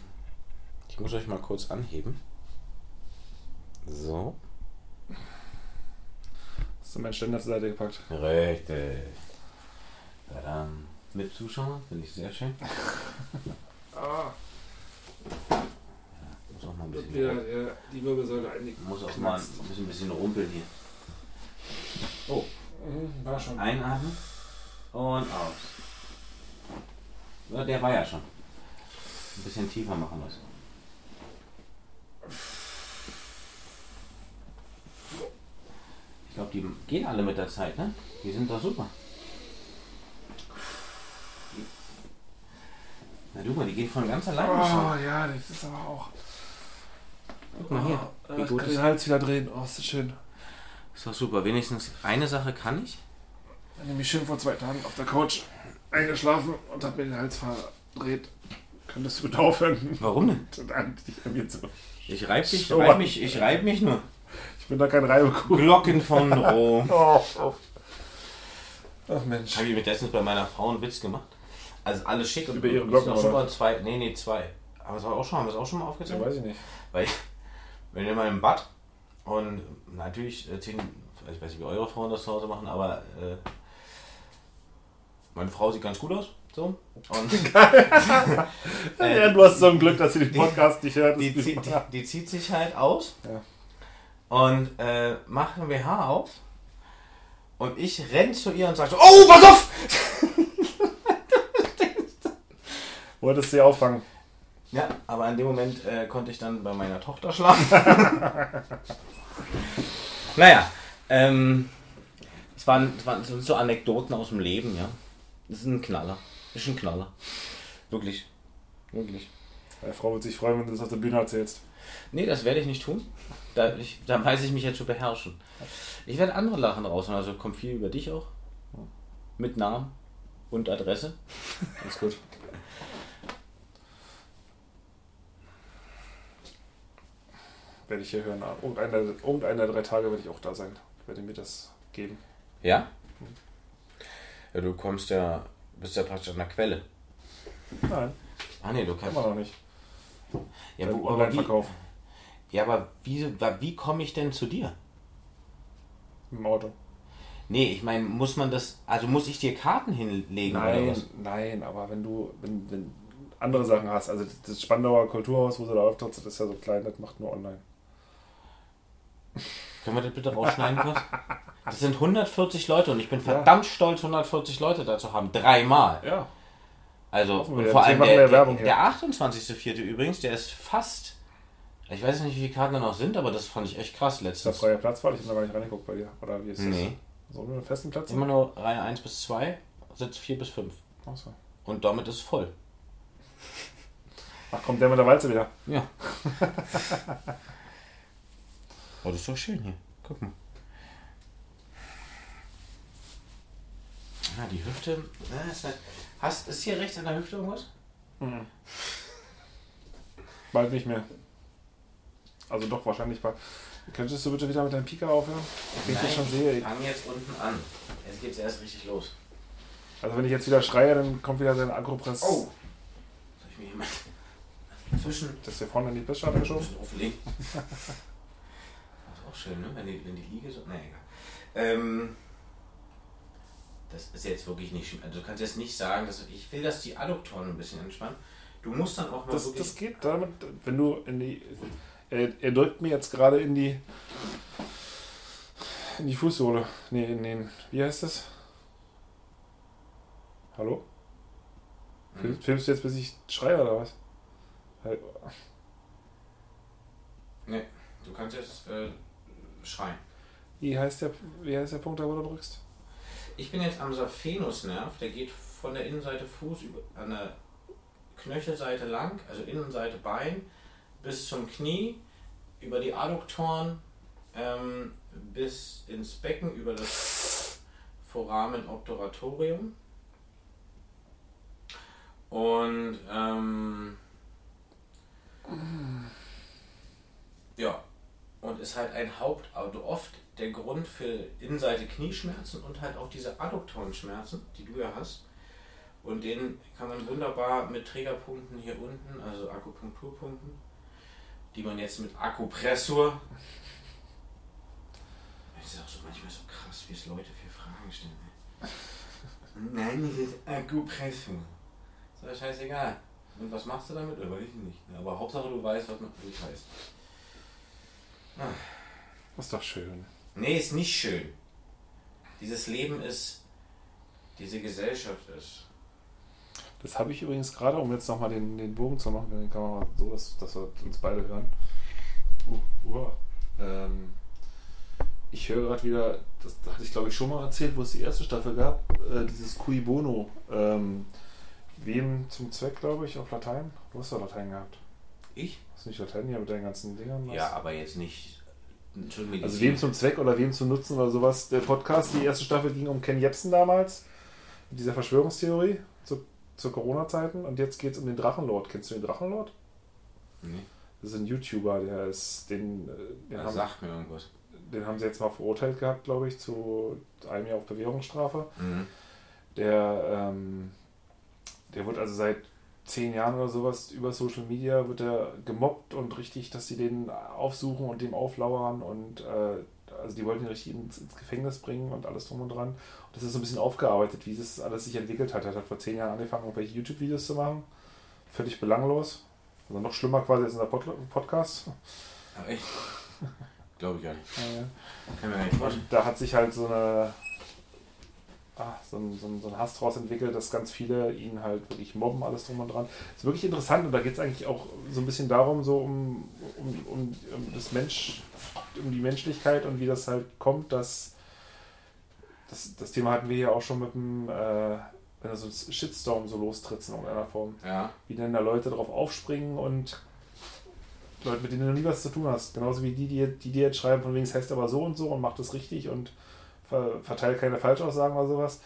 ich muss euch mal kurz anheben. So. Hast du meinen Ständer zur Seite gepackt? Richtig. Tadam. Mit Zuschauern, finde ich sehr schön. Ah, Muss auch mal ein bisschen, wieder der, die Wirbelsäule einigen. muss auch mal ein bisschen, rumpeln hier. Oh, Mhm, War schon. einatmen und aus. Ja, der war ja schon. Ein bisschen tiefer machen müssen. Ich glaube, die gehen alle mit der Zeit, ne? Die sind doch super. Na du mal, die gehen von ganz alleine schon. Oh ja, das ist aber auch. Guck mal hier. Oh, Wie ich gut kann ist den Hals wieder drehen. Oh, ist das schön. Ist doch super. Wenigstens eine Sache kann ich. Ich bin nämlich schön vor zwei Tagen auf der Couch eingeschlafen und hab mir den Hals verdreht. Könntest du bitte aufhören? Warum denn? Ich reib mich, reib mich, ich reib mich nur. Ich bin da kein Reibekuh. Glocken von Rom. Oh, oh. Ach Mensch. Habe ich mir letztens bei meiner Frau einen Witz gemacht. Also alles schick und Über ihre Glocken, schon mal zwei. Nee, nee, zwei. Aber es war auch schon, haben wir es auch schon mal Ja, aufgezählt? weiß ich nicht. Weil ich bin immer im Bad und natürlich äh, ziehen, ich weiß nicht, wie eure Frauen das zu Hause machen, aber äh, meine Frau sieht ganz gut aus. So. Und Äh, ja, du hast so ein Glück, dass sie den Podcast nicht hört. die, zieht, die, die zieht sich halt aus Ja. und äh, macht ein BH auf. Und ich renn zu ihr und sage so, oh, pass auf! Wolltest du sie auffangen? Ja, aber in dem Moment äh, konnte ich dann bei meiner Tochter schlafen. naja, ähm, es waren, es waren so- Anekdoten aus dem Leben, ja. Das ist ein Knaller. Ist ein Knaller. Wirklich. Wirklich. Meine Frau wird sich freuen, wenn du das auf der Bühne erzählst. Nee, das werde ich nicht tun. Da, ich, da weiß ich mich ja zu beherrschen. Ich werde andere Lachen raushauen, also kommt viel über dich auch. Mit Namen und Adresse. Alles gut. Werde ich hier hören. Irgendeiner, irgendeiner der drei Tage werde ich auch da sein. Ich werde mir das geben. Ja? Ja, du kommst ja, bist ja praktisch an der Quelle. Nein, Ah nee, du kannst. immer noch nicht. Ja, wo, aber wie, ja, aber wie, wie komme ich denn zu dir? Im Auto. Nee, ich meine, muss man das, also muss ich dir Karten hinlegen oder Nein, was? nein, aber wenn du wenn, wenn andere Sachen hast, also das Spandauer Kulturhaus, wo sie da auftritt, das ist ja so klein, das macht nur online. Können wir das bitte rausschneiden kurz? Das sind 140 Leute und ich bin verdammt stolz, 140 Leute da zu haben. Dreimal. Ja. Also wir, vor allem der, ja der, der 28.04. übrigens, der ist fast. Ich weiß nicht, wie viele Karten da noch sind, aber das fand ich echt krass Ist da freier Platz war? Ich habe noch gar nicht reingeguckt bei dir. Oder wie ist das? Nee. So einen festen Platz? Immer nur Reihe 1 bis 2, Sitz 4 bis 5. Achso. Und damit ist es voll. Ach, kommt der mit der Walze wieder. Ja. oh, das ist doch schön hier. Guck mal. Ah, die Hüfte. Ja, ist, halt, hast, ist hier rechts an der Hüfte irgendwas? Bald nicht mehr. Also doch, wahrscheinlich bald. Könntest du bitte wieder mit deinem Pika aufhören? Wenn ich das schon sehe. ich fange jetzt unten an. Jetzt geht's erst richtig los. Also wenn ich jetzt wieder schreie, dann kommt wieder dein Agropress. Oh! Soll ich mir jemand zwischen Das ist hier vorne in die Pissschale ein geschoben. bisschen auflegen? Schön, ne? Wenn die, wenn die Liege so. Nee, egal. Ähm, das ist jetzt wirklich nicht schlimm. Also du kannst jetzt nicht sagen, dass ich will, dass die Adduktoren ein bisschen entspannen. Du musst dann auch mal Das, wirklich. das geht damit, wenn du in die. Er, er drückt mir jetzt gerade in die. In die Fußsohle. Nee, in den. Wie heißt das? Hallo? Hm. Filmst du jetzt, bis ich schreie oder was? Nee, du kannst jetzt äh, schreien. Wie heißt, der, wie heißt der Punkt da, wo du drückst? Ich bin jetzt am Saphenusnerv, der geht von der Innenseite Fuß über, an der Knöchelseite lang, also Innenseite Bein, bis zum Knie, über die Adduktoren ähm, bis ins Becken, über das Foramen Obturatorium. Und ähm, ja, und ist halt ein Haupt, also oft der Grund für Innenseite Knieschmerzen und halt auch diese Adduktorenschmerzen, die du ja hast. Und den kann man wunderbar mit Trägerpunkten hier unten, also Akupunkturpunkten, die man jetzt mit Akupressur. Es ist auch so manchmal so krass, wie es Leute für Fragen stellen. Nein, das ist Akupressur. Doch scheißegal. Und was machst du damit? Oder weiß ich nicht. Aber Hauptsache du weißt, was man nicht heißt. Das ist doch schön. Nee, ist nicht schön. Dieses Leben ist, diese Gesellschaft ist. Das habe ich übrigens gerade, um jetzt nochmal den, den Bogen zu machen, den kann man mal so, dass, dass wir uns beide hören. Uh, uh, ähm, ich höre gerade wieder, das hatte ich glaube ich schon mal erzählt, wo es die erste Staffel gab, äh, dieses Cui Bono. Ähm, wem zum Zweck, glaube ich, auf Latein? Du hast ja Latein gehabt. Ich? Hast du nicht Latein hier mit deinen ganzen Dingern? was? Ja, aber jetzt nicht. Entschuldigung, Also wem zum Zweck oder wem zum Nutzen oder sowas. Der Podcast, die erste Staffel ging um Ken Jebsen damals, mit dieser Verschwörungstheorie zu, zu Corona-Zeiten. Und jetzt geht es um den Drachenlord. Kennst du den Drachenlord? Nee, Das ist ein YouTuber, der ist, den, äh, den, haben, sagt mir irgendwas. den haben sie jetzt mal verurteilt gehabt, glaube ich, zu einem Jahr auf Bewährungsstrafe. Mhm. Der, ähm, der wird also seit zehn Jahren oder sowas über Social Media wird er gemobbt und richtig, dass sie den aufsuchen und dem auflauern und äh, also die wollten ihn richtig ins, ins Gefängnis bringen und alles drum und dran. Und das ist so ein bisschen aufgearbeitet, wie das alles sich entwickelt hat. Er hat vor zehn Jahren angefangen, irgendwelche YouTube-Videos zu machen. Völlig belanglos. Also noch schlimmer quasi als in der Pod Podcast. Aber echt? Glaube ich gar nicht. Äh, Kann mir gar nicht vorstellen. Da hat sich halt so eine ah, so, ein, so, ein, so ein Hass draus entwickelt, dass ganz viele ihn halt wirklich mobben, alles drum und dran. ist wirklich interessant und da geht es eigentlich auch so ein bisschen darum, so um, um, um, um das Mensch, um die Menschlichkeit und wie das halt kommt, dass das, das Thema hatten wir ja auch schon mit dem, äh, wenn du so ein Shitstorm so lostrittst in irgendeiner Form. Ja. Wie dann da Leute drauf aufspringen und Leute, mit denen du nie was zu tun hast. Genauso wie die, die, die dir jetzt schreiben, von wegen es heißt aber so und so und macht es richtig und ver verteilt keine Falschaussagen oder sowas,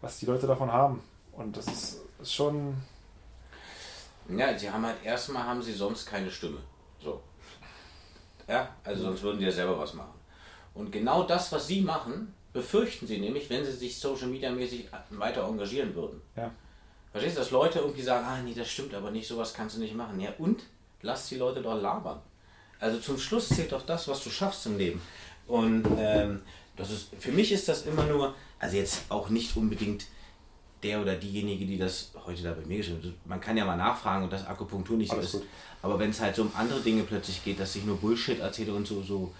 was die Leute davon haben. Und das ist, ist schon. Ja, sie haben halt erstmal haben sie sonst keine Stimme. So. Ja, also sonst würden die ja selber was machen. Und genau das, was sie machen, befürchten sie nämlich, wenn sie sich Social Media mäßig weiter engagieren würden. Ja. Verstehst du, dass Leute irgendwie sagen, ah nee, das stimmt aber nicht, sowas kannst du nicht machen. Ja und? Lass die Leute doch labern. Also zum Schluss zählt doch das, was du schaffst im Leben. Und ähm, das ist, für mich ist das immer nur, also jetzt auch nicht unbedingt der oder diejenige, die das heute da bei mir geschrieben hat. Man kann ja mal nachfragen und das Akupunktur nicht Alles ist. gut. Aber wenn es halt so um andere Dinge plötzlich geht, dass ich nur Bullshit erzähle und so, so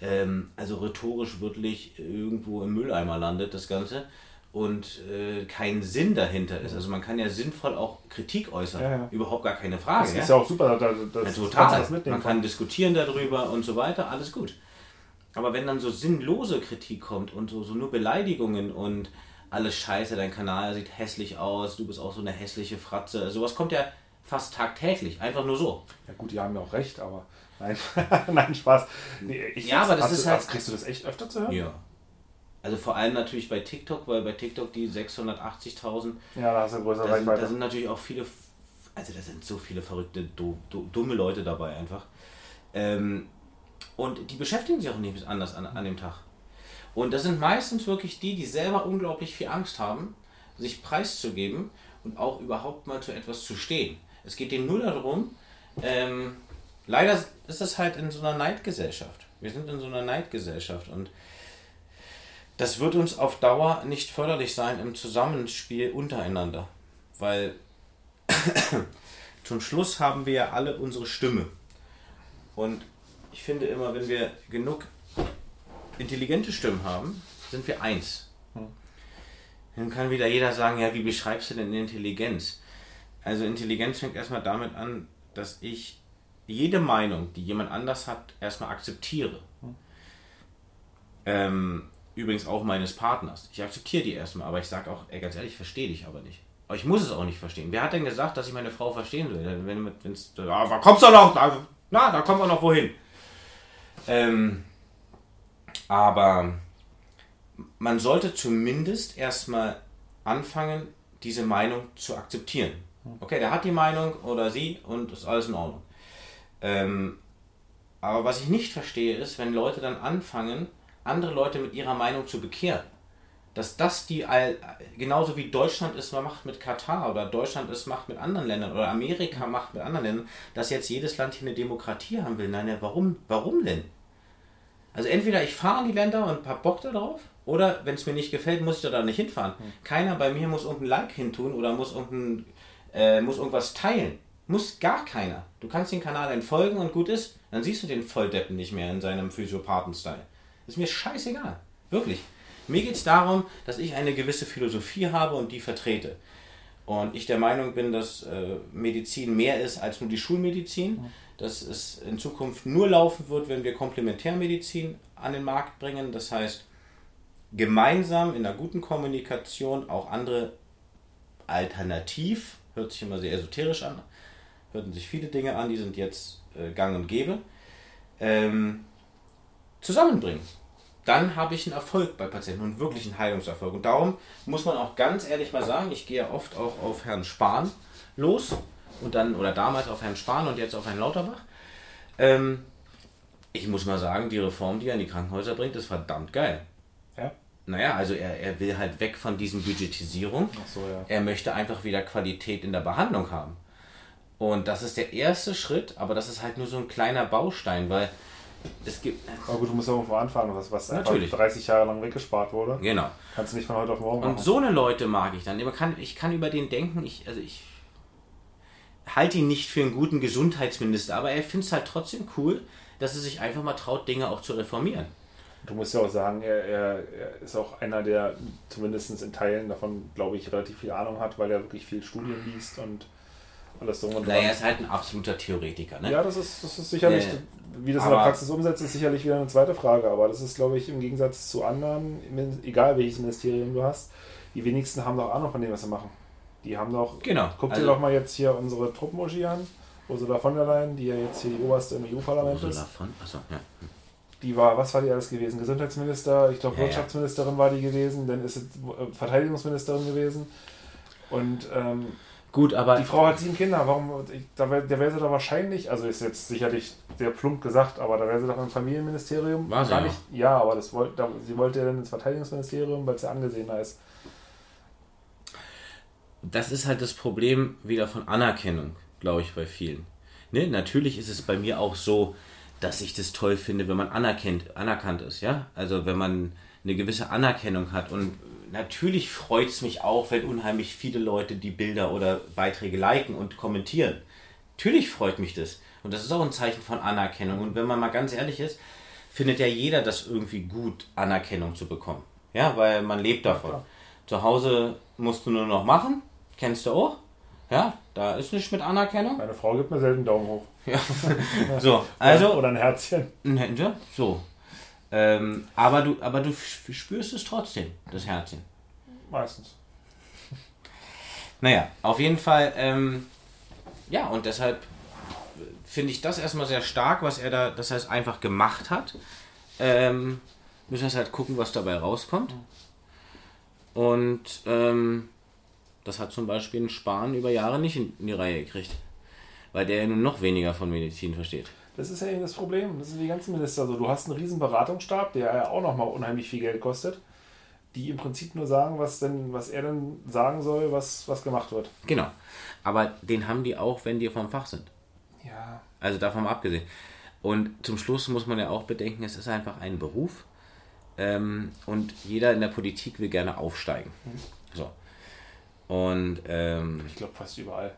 ähm, also rhetorisch wirklich irgendwo im Mülleimer landet, das Ganze, und äh, kein Sinn dahinter ist. Also man kann ja sinnvoll auch Kritik äußern. Ja, ja. Überhaupt gar keine Frage. Das ja? ist ja auch super, da, da, das Ja, kannst du total. das. Man kann diskutieren darüber und so weiter, alles gut. Aber wenn dann so sinnlose Kritik kommt und so, so nur Beleidigungen und alles scheiße, dein Kanal sieht hässlich aus, du bist auch so eine hässliche Fratze, sowas kommt ja fast tagtäglich, einfach nur so. Ja gut, die haben ja auch recht, aber nein, nein Spaß. Nee, ich Ja, aber das hast ist halt- hast- Kriegst du das echt öfter zu hören? Ja. Also vor allem natürlich bei TikTok, weil bei TikTok die 680.000, Ja, da hast du größere da sind, da Reichweite. sind natürlich auch viele, also da sind so viele verrückte, dumme Leute dabei einfach. Ähm, und die beschäftigen sich auch nicht anders an, an dem Tag. Und das sind meistens wirklich die, die selber unglaublich viel Angst haben, sich preiszugeben und auch überhaupt mal zu etwas zu stehen. Es geht denen nur darum, ähm, leider ist das halt in so einer Neidgesellschaft. Wir sind in so einer Neidgesellschaft und das wird uns auf Dauer nicht förderlich sein im Zusammenspiel untereinander. Weil zum Schluss haben wir ja alle unsere Stimme. Und ich finde immer, wenn wir genug intelligente Stimmen haben, sind wir eins. Dann kann wieder jeder sagen, ja, wie beschreibst du denn Intelligenz? Also Intelligenz fängt erstmal damit an, dass ich jede Meinung, die jemand anders hat, erstmal akzeptiere. Ähm, übrigens auch meines Partners. Ich akzeptiere die erstmal, aber ich sage auch, ey, ganz ehrlich, ich verstehe dich aber nicht. Aber ich muss es auch nicht verstehen. Wer hat denn gesagt, dass ich meine Frau verstehen soll? Wenn, wenn's, ah, da kommst du noch, da, na, da kommen wir noch wohin. Ähm, aber man sollte zumindest erstmal anfangen, diese Meinung zu akzeptieren. Okay, der hat die Meinung oder sie und ist alles in Ordnung. Ähm, aber was ich nicht verstehe, ist, wenn Leute dann anfangen, andere Leute mit ihrer Meinung zu bekehren. Dass das die, all- genauso wie Deutschland es macht mit Katar oder Deutschland es macht mit anderen Ländern oder Amerika macht mit anderen Ländern, dass jetzt jedes Land hier eine Demokratie haben will. Nein, ja, warum, warum denn? Also entweder ich fahre in die Länder und hab Bock darauf, oder wenn es mir nicht gefällt, muss ich da nicht hinfahren. Keiner bei mir muss irgendein Like hintun oder muss, irgendein, äh, muss irgendwas teilen. Muss gar keiner. Du kannst den Kanal entfolgen und gut ist, dann siehst du den Volldeppen nicht mehr in seinem Physiopathen-Style. Ist mir scheißegal. Wirklich. Mir geht es darum, dass ich eine gewisse Philosophie habe und die vertrete. Und ich der Meinung bin, dass äh, Medizin mehr ist als nur die Schulmedizin. Dass es in Zukunft nur laufen wird, wenn wir Komplementärmedizin an den Markt bringen. Das heißt, gemeinsam in einer guten Kommunikation auch andere alternativ, hört sich immer sehr esoterisch an, hörten sich viele Dinge an, die sind jetzt äh, gang und gäbe, ähm, zusammenbringen. Dann habe ich einen Erfolg bei Patienten und wirklich einen Heilungserfolg. Und darum muss man auch ganz ehrlich mal sagen, ich gehe ja oft auch auf Herrn Spahn los und dann, oder damals auf Herrn Spahn und jetzt auf Herrn Lauterbach. Ähm, ich muss mal sagen, die Reform, die er in die Krankenhäuser bringt, ist verdammt geil. Ja? Naja, also er, er will halt weg von diesen Budgetisierung. Ach so, ja. Er möchte einfach wieder Qualität in der Behandlung haben. Und das ist der erste Schritt, aber das ist halt nur so ein kleiner Baustein, weil es gibt. Aber gut, du musst ja irgendwo anfangen, was, was einfach Natürlich. 30 Jahre lang weggespart wurde. Genau. Kannst du nicht von heute auf morgen Und machen. so eine Leute mag ich dann. Man kann, ich kann über den denken, ich, also ich halte ihn nicht für einen guten Gesundheitsminister, aber er findet es halt trotzdem cool, dass er sich einfach mal traut, Dinge auch zu reformieren. Du musst ja auch sagen, er, er, er ist auch einer, der zumindest in Teilen davon, glaube ich, relativ viel Ahnung hat, weil er wirklich viel Studien liest und alles drum und Naja, er dran. ist halt ein absoluter Theoretiker, ne? Ja, das ist, das ist sicherlich, ja. Wie das in der Aber- Praxis umsetzt, ist sicherlich wieder eine zweite Frage. Aber das ist, glaube ich, im Gegensatz zu anderen, egal welches Ministerium du hast, die wenigsten haben doch Ahnung von dem, was sie machen. Die haben doch. Genau. Guck Also- dir doch mal jetzt hier unsere Truppenuschi an. Ursula von der Leyen, die ja jetzt hier die oberste im EU-Parlament ist. Ursula von, achso, ja. Die war, was war die alles gewesen? Gesundheitsminister, ich glaube Ja, ja. Wirtschaftsministerin war die gewesen, dann ist sie äh, Verteidigungsministerin gewesen. Und ähm, Gut, aber die Frau hat sieben Kinder. Warum? Ich, da wär, der wäre sie doch wahrscheinlich, also ist jetzt sicherlich sehr plump gesagt, aber da wäre sie doch im Familienministerium. War sie nicht. Ja, aber das wollte, da, sie wollte ja dann ins Verteidigungsministerium, weil es ja angesehener ist. das ist halt das Problem wieder von Anerkennung, glaube ich, bei vielen. Ne? Natürlich ist es bei mir auch so, dass ich das toll finde, wenn man anerkennt, anerkannt ist, ja. Also wenn man eine gewisse Anerkennung hat und natürlich freut es mich auch, wenn unheimlich viele Leute die Bilder oder Beiträge liken und kommentieren. Natürlich freut mich das. Und das ist auch ein Zeichen von Anerkennung. Und wenn man mal ganz ehrlich ist, findet ja jeder das irgendwie gut, Anerkennung zu bekommen. Ja, weil man lebt davon. Zu Hause musst du nur noch machen, kennst du auch. Ja, da ist nichts mit Anerkennung. Meine Frau gibt mir selten einen Daumen hoch. So, also, Oder ein Herzchen. ja, so. Ähm, aber du, aber du spürst es trotzdem, das Herzchen. Meistens. Naja, auf jeden Fall, ähm, ja, und deshalb finde ich das erstmal sehr stark, was er da, das heißt, einfach gemacht hat. Ähm, müssen wir jetzt halt gucken, was dabei rauskommt. Und ähm, das hat zum Beispiel ein Spahn über Jahre nicht in, in die Reihe gekriegt. Weil der ja nun noch weniger von Medizin versteht. Das ist ja eben das Problem. Das sind die ganzen Minister so. Du hast einen riesen Beratungsstab, der ja auch nochmal unheimlich viel Geld kostet, die im Prinzip nur sagen, was denn, was er denn sagen soll, was, was gemacht wird. Genau. Aber den haben die auch, wenn die vom Fach sind. Ja. Also davon mal abgesehen. Und zum Schluss muss man ja auch bedenken, es ist einfach ein Beruf. Ähm, und jeder in der Politik will gerne aufsteigen. So. Und ähm, Ich glaube fast überall.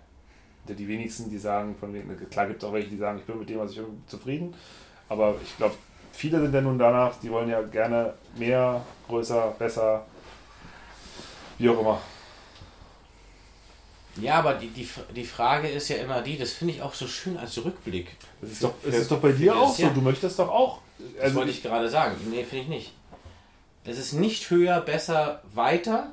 Die wenigsten, die sagen, von wegen, klar gibt es auch welche, die sagen, ich bin mit dem, was ich bin, zufrieden. Aber ich glaube, viele sind ja nun danach, die wollen ja gerne mehr, größer, besser, wie auch immer. ja, aber die, die, die Frage ist ja immer die, das finde ich auch so schön als Rückblick. Das ist doch, das ist doch bei dir das auch so. Jahr. Du möchtest doch auch. Das Also wollte ich gerade sagen. Nee, finde ich nicht. Es ist nicht höher, besser, weiter.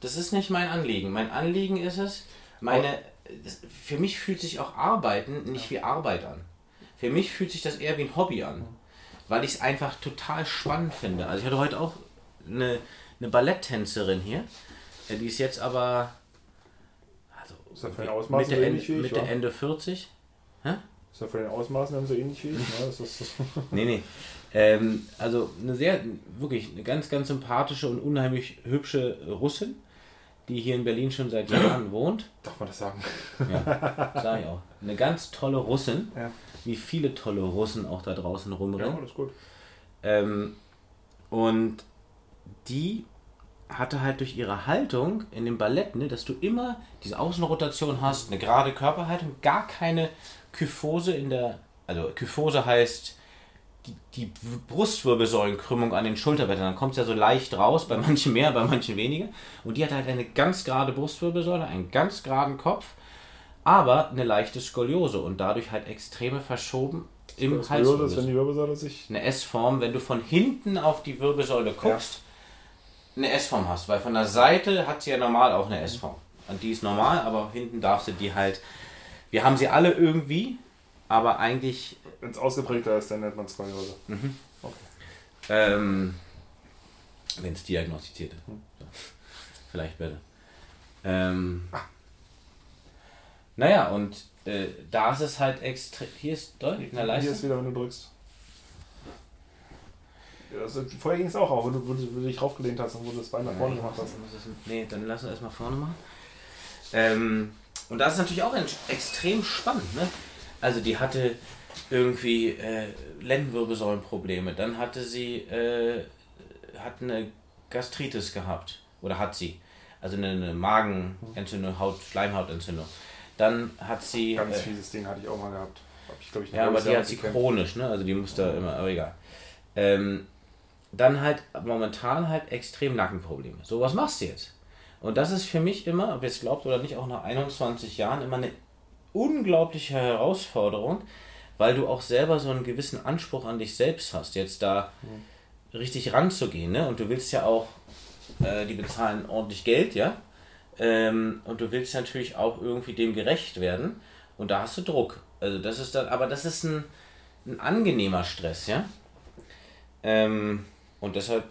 Das ist nicht mein Anliegen. Mein Anliegen ist es, meine, das, für mich fühlt sich auch Arbeiten nicht wie Arbeit an. Für mich fühlt sich das eher wie ein Hobby an. Weil ich es einfach total spannend finde. Also ich hatte heute auch eine, eine Balletttänzerin hier. äh, Die ist jetzt aber also Ist ja von den Ausmaßen Mitte, so Ende, ähnlich wie ich, Mitte wa? Ende 40. Ist ja von den Ausmaßen dann so ähnlich wie ich. Ne? Das ist, Nee, nee. Ähm, also eine sehr, wirklich eine ganz, ganz sympathische und unheimlich hübsche Russin, die hier in Berlin schon seit Jahren wohnt. darf man das sagen? Ja, sag ich auch. Eine ganz tolle Russin, Ja. wie viele tolle Russen auch da draußen Ja, rumrennen. alles gut. Ähm, und die hatte halt durch ihre Haltung in dem Ballett, ne, dass du immer diese Außenrotation hast, eine gerade Körperhaltung, gar keine Kyphose in der, also Kyphose heißt die, Brustwirbelsäulenkrümmung an den Schulterblättern, dann kommt es ja so leicht raus, bei manchen mehr, bei manchen weniger. Und die hat halt eine ganz gerade Brustwirbelsäule, einen ganz geraden Kopf, aber eine leichte Skoliose und dadurch halt extreme verschoben im Das Kuriose ist, Halswirbel wenn die Wirbelsäule sich. eine S-Form, wenn du von hinten auf die Wirbelsäule guckst, eine S-Form hast. Weil von der Seite hat sie ja normal auch eine S-Form. Und die ist normal, aber hinten darfst du die halt. Wir haben sie alle irgendwie, aber eigentlich Wenn es ausgeprägter ist, dann nennt man es Skoliose. Ähm, Wenn es diagnostiziert ist. So. Vielleicht besser. Ähm, naja, und äh, da ist es halt extrem. Hier ist deutlich in der Hier ist wieder, wenn du drückst. Also, vorher ging es auch, auch wo du, wo, du, dich raufgelehnt hast und wo du das Bein nach vorne gemacht hast. Nee, dann lass uns erstmal vorne machen. Ähm, und das ist natürlich auch extrem spannend. Ne? Also die hatte irgendwie äh, Lendenwirbelsäulenprobleme. Dann hatte sie äh, hat eine Gastritis gehabt. Oder hat sie. Also eine, eine Magenentzündung, Haut, Schleimhautentzündung. Dann hat sie... Ganz äh, fieses Ding hatte ich auch mal gehabt. Hab ich, glaub ich, ja, aber die hat sie gekämpft. chronisch, ne? Also die muss da immer, aber egal. Ähm, dann halt momentan halt extrem Nackenprobleme. So, was machst du jetzt? Und das ist für mich immer, ob ihr es glaubt oder nicht, auch nach 21 Jahren immer eine unglaubliche Herausforderung, weil du auch selber so einen gewissen Anspruch an dich selbst hast, jetzt da richtig ranzugehen, ne? Und du willst ja auch äh, die bezahlen ordentlich Geld, ja. Ähm, und du willst natürlich auch irgendwie dem gerecht werden. Und da hast du Druck. Also das ist dann, aber das ist ein, ein angenehmer Stress, ja. Ähm, und deshalb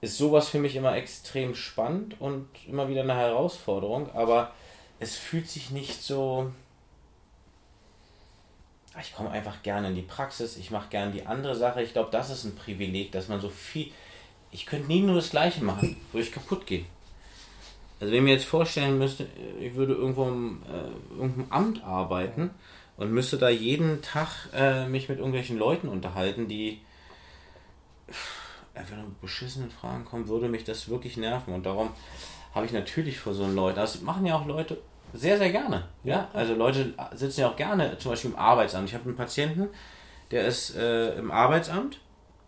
ist sowas für mich immer extrem spannend und immer wieder eine Herausforderung, aber es fühlt sich nicht so. Ich komme einfach gerne in die Praxis, ich mache gerne die andere Sache. Ich glaube, das ist ein Privileg, dass man so viel. Ich könnte nie nur das Gleiche machen, wo ich kaputt gehe. Also, wenn ich mir jetzt vorstellen müsste, ich würde irgendwo im äh, irgendeinem Amt arbeiten und müsste da jeden Tag äh, mich mit irgendwelchen Leuten unterhalten, die einfach nur beschissenen Fragen kommen, würde mich das wirklich nerven. Und darum habe ich natürlich vor so einen Leuten, das machen ja auch Leute sehr, sehr gerne. Ja, also Leute sitzen ja auch gerne, zum Beispiel im Arbeitsamt. Ich habe einen Patienten, der ist äh, im Arbeitsamt.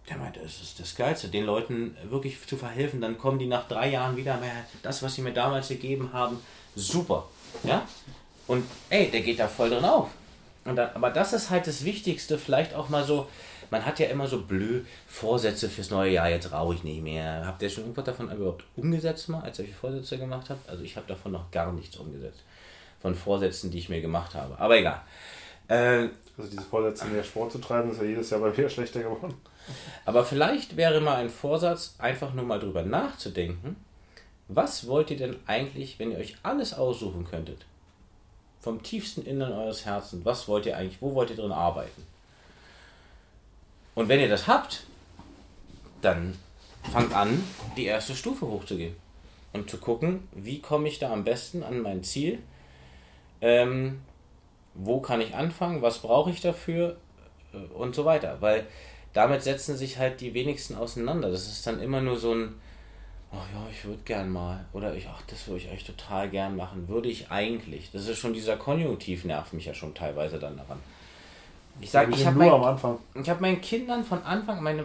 Der meint, es ist das Geilste, den Leuten wirklich zu verhelfen. Dann kommen die nach drei Jahren wieder, das, was sie mir damals gegeben haben, super. Ja? Und ey, der geht da voll drin auf. Und dann, aber das ist halt das Wichtigste, vielleicht auch mal so, man hat ja immer so blöd Vorsätze fürs neue Jahr, jetzt rauche ich nicht mehr. Habt ihr schon irgendwas davon überhaupt umgesetzt mal, als ihr euch Vorsätze gemacht habt? Also ich habe davon noch gar nichts umgesetzt. Von Vorsätzen, die ich mir gemacht habe. Aber egal. Äh, also diese Vorsätze, mehr Sport zu treiben, ist ja jedes Jahr bei mir schlechter geworden. Aber vielleicht wäre mal ein Vorsatz, einfach nur mal drüber nachzudenken, was wollt ihr denn eigentlich, wenn ihr euch alles aussuchen könntet? Vom tiefsten Innern eures Herzens, was wollt ihr eigentlich, wo wollt ihr drin arbeiten? Und wenn ihr das habt, dann fangt an, die erste Stufe hochzugehen und zu gucken, wie komme ich da am besten an mein Ziel, ähm, wo kann ich anfangen, was brauche ich dafür äh, und so weiter. Weil damit setzen sich halt die wenigsten auseinander. Das ist dann immer nur so ein, ach ja, ich würde gern mal. Oder ich, ach, das würde ich eigentlich total gern machen. Würde ich eigentlich. Das ist schon dieser Konjunktiv, nervt mich ja schon teilweise dann daran. Ich sage, ich habe mein, hab meinen Kindern von Anfang, meine,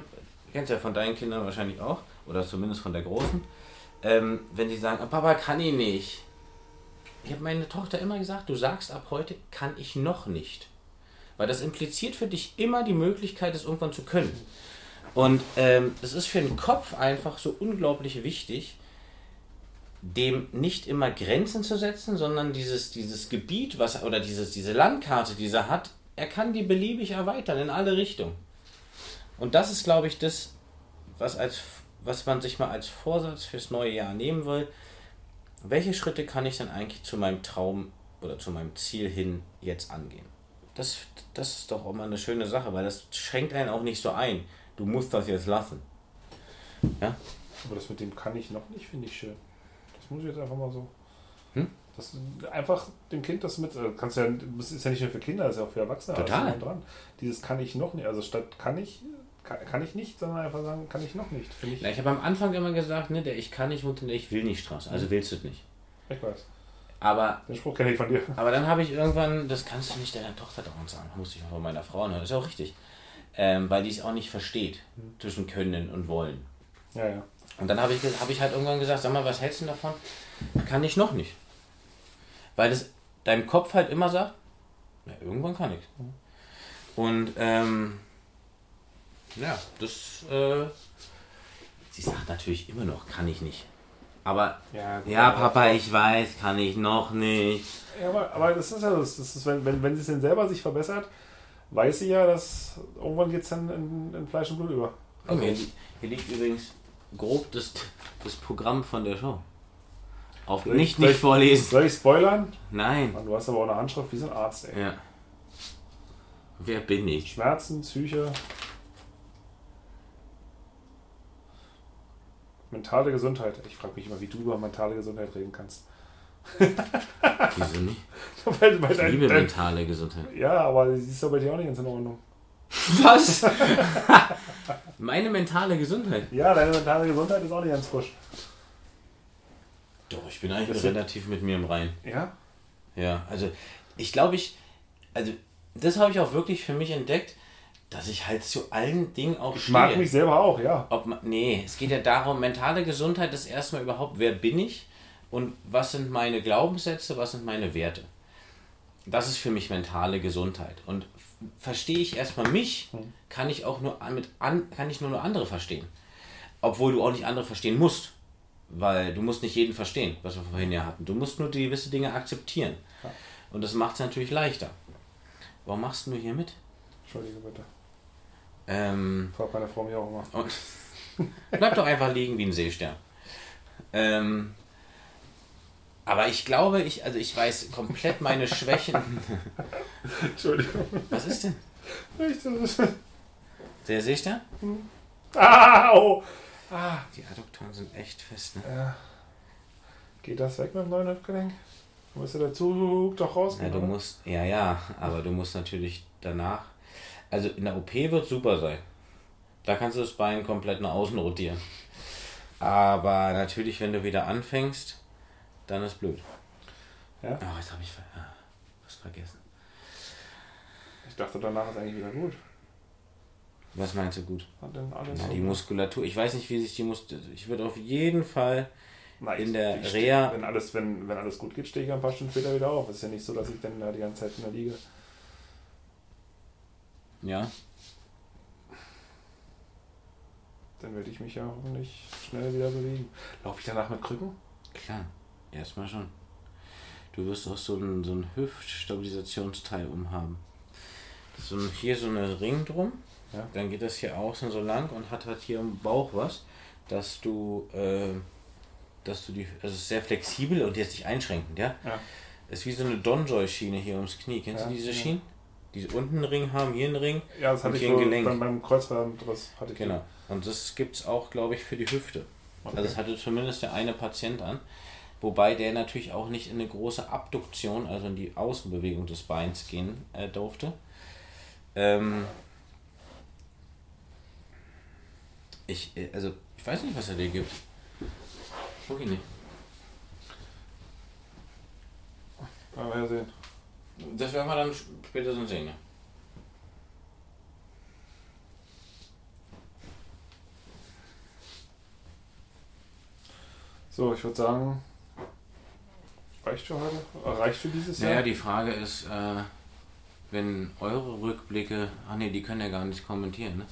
kennst ja von deinen Kindern wahrscheinlich auch, oder zumindest von der Großen, ähm, wenn sie sagen, Papa kann ich nicht. Ich habe meine Tochter immer gesagt, du sagst ab heute kann ich noch nicht. Weil das impliziert für dich immer die Möglichkeit, es irgendwann zu können. Und ähm, das ist für den Kopf einfach so unglaublich wichtig, dem nicht immer Grenzen zu setzen, sondern dieses, dieses Gebiet, was oder dieses, diese Landkarte, die er hat, er kann die beliebig erweitern in alle Richtungen. Und das ist, glaube ich, das, was, als, was man sich mal als Vorsatz fürs neue Jahr nehmen will. Welche Schritte kann ich dann eigentlich zu meinem Traum oder zu meinem Ziel hin jetzt angehen? Das, das ist doch immer eine schöne Sache, weil das schränkt einen auch nicht so ein. Du musst das jetzt lassen. Ja? Aber das mit dem kann ich noch nicht, finde ich schön. Das muss ich jetzt einfach mal so. Hm? Das einfach dem Kind das mit, äh, kannst ja, das ist ja nicht nur für Kinder, das ist ja auch für Erwachsene. Total. Dran. Dieses kann ich noch nicht, also statt kann ich, kann, kann ich nicht, sondern einfach sagen, kann ich noch nicht. Ich, Na, ich habe am Anfang immer gesagt, ne, der ich kann nicht und der ich will nicht Straße. Also willst du es nicht. Ich weiß. Aber, Den Spruch kenne ich von dir. Aber dann habe ich irgendwann, das kannst du nicht deiner Tochter dauernd sagen, musste ich mal von meiner Frau hören. Das ist auch richtig. Ähm, weil die es auch nicht versteht hm. zwischen können und wollen. Ja, ja. Und dann habe ich, hab ich halt irgendwann gesagt, sag mal, was hältst du davon? Kann ich noch nicht. Weil es deinem Kopf halt immer sagt, ja, irgendwann kann ich. Und ähm, ja, das, äh, sie sagt natürlich immer noch, kann ich nicht. Aber ja, ja Papa, ich weiß, kann ich noch nicht. Ja, aber, aber das ist ja das, das ist, wenn, wenn, wenn sie es denn selber sich verbessert, weiß sie ja, dass irgendwann geht es dann in, in, Fleisch und Blut über. Also okay, hier liegt übrigens grob das, das Programm von der Show. Auf soll nicht, ich, nicht vorlesen. Soll ich spoilern? Nein. Mann, du hast aber auch eine Handschrift wie so ein Arzt, ey. Ja. Wer bin ich? Schmerzen, Psyche. Mentale Gesundheit. Ich frage mich immer, wie du über mentale Gesundheit reden kannst. Wieso nicht? weil, weil ich dein, liebe dein, mentale Gesundheit. Ja, aber sie ist doch bei dir auch nicht ganz in Ordnung. Was? Meine mentale Gesundheit? Ja, deine mentale Gesundheit ist auch nicht ganz frisch. Doch, ich bin eigentlich relativ mit mir im Rein. Ja? Ja, also ich glaube, ich, also das habe ich auch wirklich für mich entdeckt, dass ich halt zu allen Dingen auch Ich stehe. mag mich selber auch, ja. Ob man, nee, es geht ja darum, mentale Gesundheit ist erstmal überhaupt, wer bin ich und was sind meine Glaubenssätze, was sind meine Werte. Das ist für mich mentale Gesundheit. Und verstehe ich erstmal mich, hm. kann ich auch nur mit an, kann ich nur, nur andere verstehen obwohl du auch nicht andere verstehen musst. Weil du musst nicht jeden verstehen, was wir vorhin ja hatten. Du musst nur gewisse Dinge akzeptieren. Ja. Und das macht es natürlich leichter. Warum machst du hier mit? Entschuldige bitte. Ähm, Fragt meine Frau mich auch immer. und bleib doch einfach liegen wie ein Seestern. Ähm, aber ich glaube, ich, also ich weiß komplett meine Schwächen. Entschuldigung. Was ist denn? Ist- Der Seestern? Au! Ah. Die Adduktoren sind echt fest, ne? Ja. Geht das weg mit dem neuen Hüftgelenk? Müsste der Zug doch raus. Ja, du musst, ja, ja, aber du musst natürlich danach, also in der OP wird super sein. Da kannst du das Bein komplett nach außen rotieren. Aber natürlich, wenn du wieder anfängst, dann ist blöd. Ja? Oh, jetzt habe ich ah, was vergessen. Ich dachte, danach ist eigentlich wieder gut. Was meinst du gut? Hat denn alles Na, so- die Muskulatur, ich weiß nicht, wie sich die Muskulatur. Ich würde auf jeden Fall. Na, in ich- der ich Reha- Stehe, wenn, alles, wenn, wenn alles gut geht, stehe ich ein paar Stunden später wieder auf. Es ist ja nicht so, dass ich dann da die ganze Zeit in der liege. Ja, Dann werde ich mich ja hoffentlich schnell wieder bewegen. Laufe ich danach mit Krücken? klar. Erstmal schon. Du wirst auch so ein, so ein Hüftstabilisationsteil umhaben. So ein, hier so eine Ring drum. Ja. Dann geht das hier außen so lang und hat halt hier im Bauch was, dass du, äh, dass du die, also sehr flexibel und jetzt nicht einschränkend, ja? Ja. Ist wie so eine Donjoy-Schiene hier ums Knie. Kennst Ja, du diese. Schienen? Die unten einen Ring haben, hier einen Ring. Ja, das hatte ich so Gelenk. beim, beim Kreuzbandriss. Hatte ich Genau. Und das gibt es auch, glaube ich, für die Hüfte. Okay. Also das hatte zumindest der eine Patient an. Wobei der natürlich auch nicht in eine große Abduktion, also in die Außenbewegung des Beins gehen äh, durfte. Ähm ich, äh, also, ich weiß nicht, was er dir gibt. Guck ihn nicht. Wir ja sehen. Das werden wir dann später sehen, ja. So, ich würde sagen, reicht für heute? Reicht für dieses Naja, Jahr? die Frage ist, äh, wenn eure Rückblicke. Ach nee, die können ja gar nicht kommentieren, ne?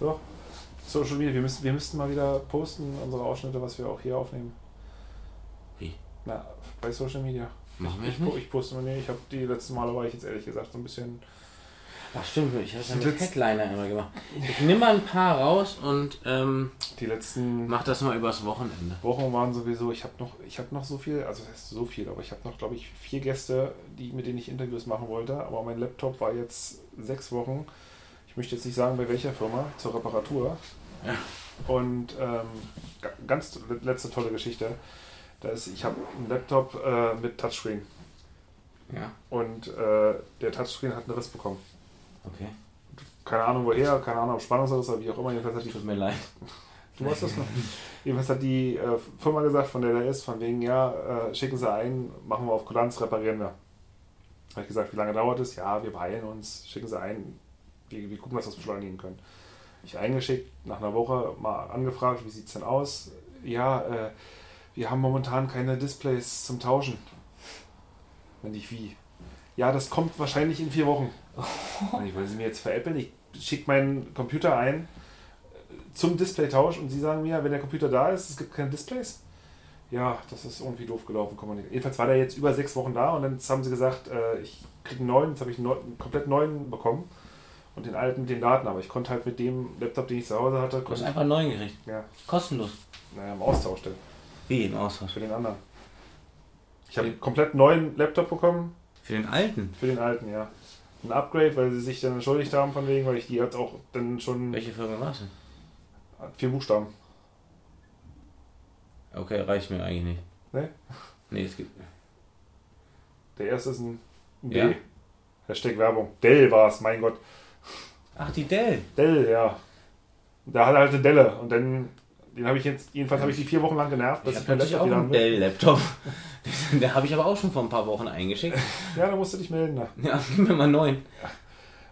Doch. So, Social Media, wir müssen, wir müssten mal wieder posten, unsere Ausschnitte, was wir auch hier aufnehmen. Wie? Na, bei Social Media. Machen wir Ich, nicht? ich poste mal, nee, ich habe die letzten Male war ich jetzt ehrlich gesagt so ein bisschen. Ach stimmt, ich habe ja mit Headliner immer gemacht. Ich nehme mal ein paar raus und ähm, Die letzten mach das mal übers Wochenende. Wochen waren sowieso, ich habe noch, ich habe noch so viel, also das heißt so viel, aber ich habe noch, glaube ich, vier Gäste, die, mit denen ich Interviews machen wollte. Aber mein Laptop war jetzt sechs Wochen. Ich möchte jetzt nicht sagen, bei welcher Firma, zur Reparatur. Ja. Und ähm, ga- ganz letzte tolle Geschichte. Da ist, ich habe einen Laptop äh, mit Touchscreen Ja, und äh, der Touchscreen hat einen Riss bekommen. okay. Keine Ahnung woher, keine Ahnung ob Spannungsriss oder wie auch immer. Jedenfalls hat die Tut mir leid. Du weißt das noch? Jedenfalls hat die äh, Firma gesagt, von der der ist, von wegen, ja, äh, schicken Sie ein, machen wir auf Kulanz, reparieren wir. Habe ich gesagt, wie lange dauert es? Ja, wir beeilen uns, schicken Sie ein, wir, wir gucken, dass wir es beschleunigen können. Ich eingeschickt, nach einer Woche mal angefragt, wie sieht es denn aus? Ja, äh, wir haben momentan keine Displays zum Tauschen. Wenn ich wie? Ja, das kommt wahrscheinlich in vier Wochen. Und ich wollte sie mir jetzt veräppeln. Ich schicke meinen Computer ein äh, zum Displaytausch und sie sagen mir, wenn der Computer da ist, es gibt keine Displays. Ja, das ist irgendwie doof gelaufen. Jedenfalls war der jetzt über sechs Wochen da und dann haben sie gesagt, äh, ich kriege einen neuen, jetzt habe ich einen, neu, einen komplett neuen bekommen und den alten mit den Daten, aber ich konnte halt mit dem Laptop, den ich zu Hause hatte, Du hast konnte einfach einen neuen gekriegt. ja, Kostenlos. naja, im Austausch dann, Wie im Austausch? für den anderen. Ich habe einen komplett neuen Laptop bekommen, Für den alten. für den alten, ja. Ein Upgrade, weil sie sich dann entschuldigt haben von wegen, weil ich die jetzt auch dann schon Welche Firma war es denn? vier Buchstaben. Okay, reicht mir eigentlich nicht. Nee? Nee, es gibt. Der erste ist ein D. Ja. Hashtag Werbung. Dell war es, mein Gott. Ach, die Dell. Dell, ja. Da hat er halt eine Delle und dann, den habe ich jetzt, jedenfalls habe ich die vier Wochen lang genervt, habe mein natürlich auch einen will. Dell-Laptop. Den habe ich aber auch schon vor ein paar Wochen eingeschickt. Ja, da musst du dich melden. Da. Ja, gib mir mal einen neuen.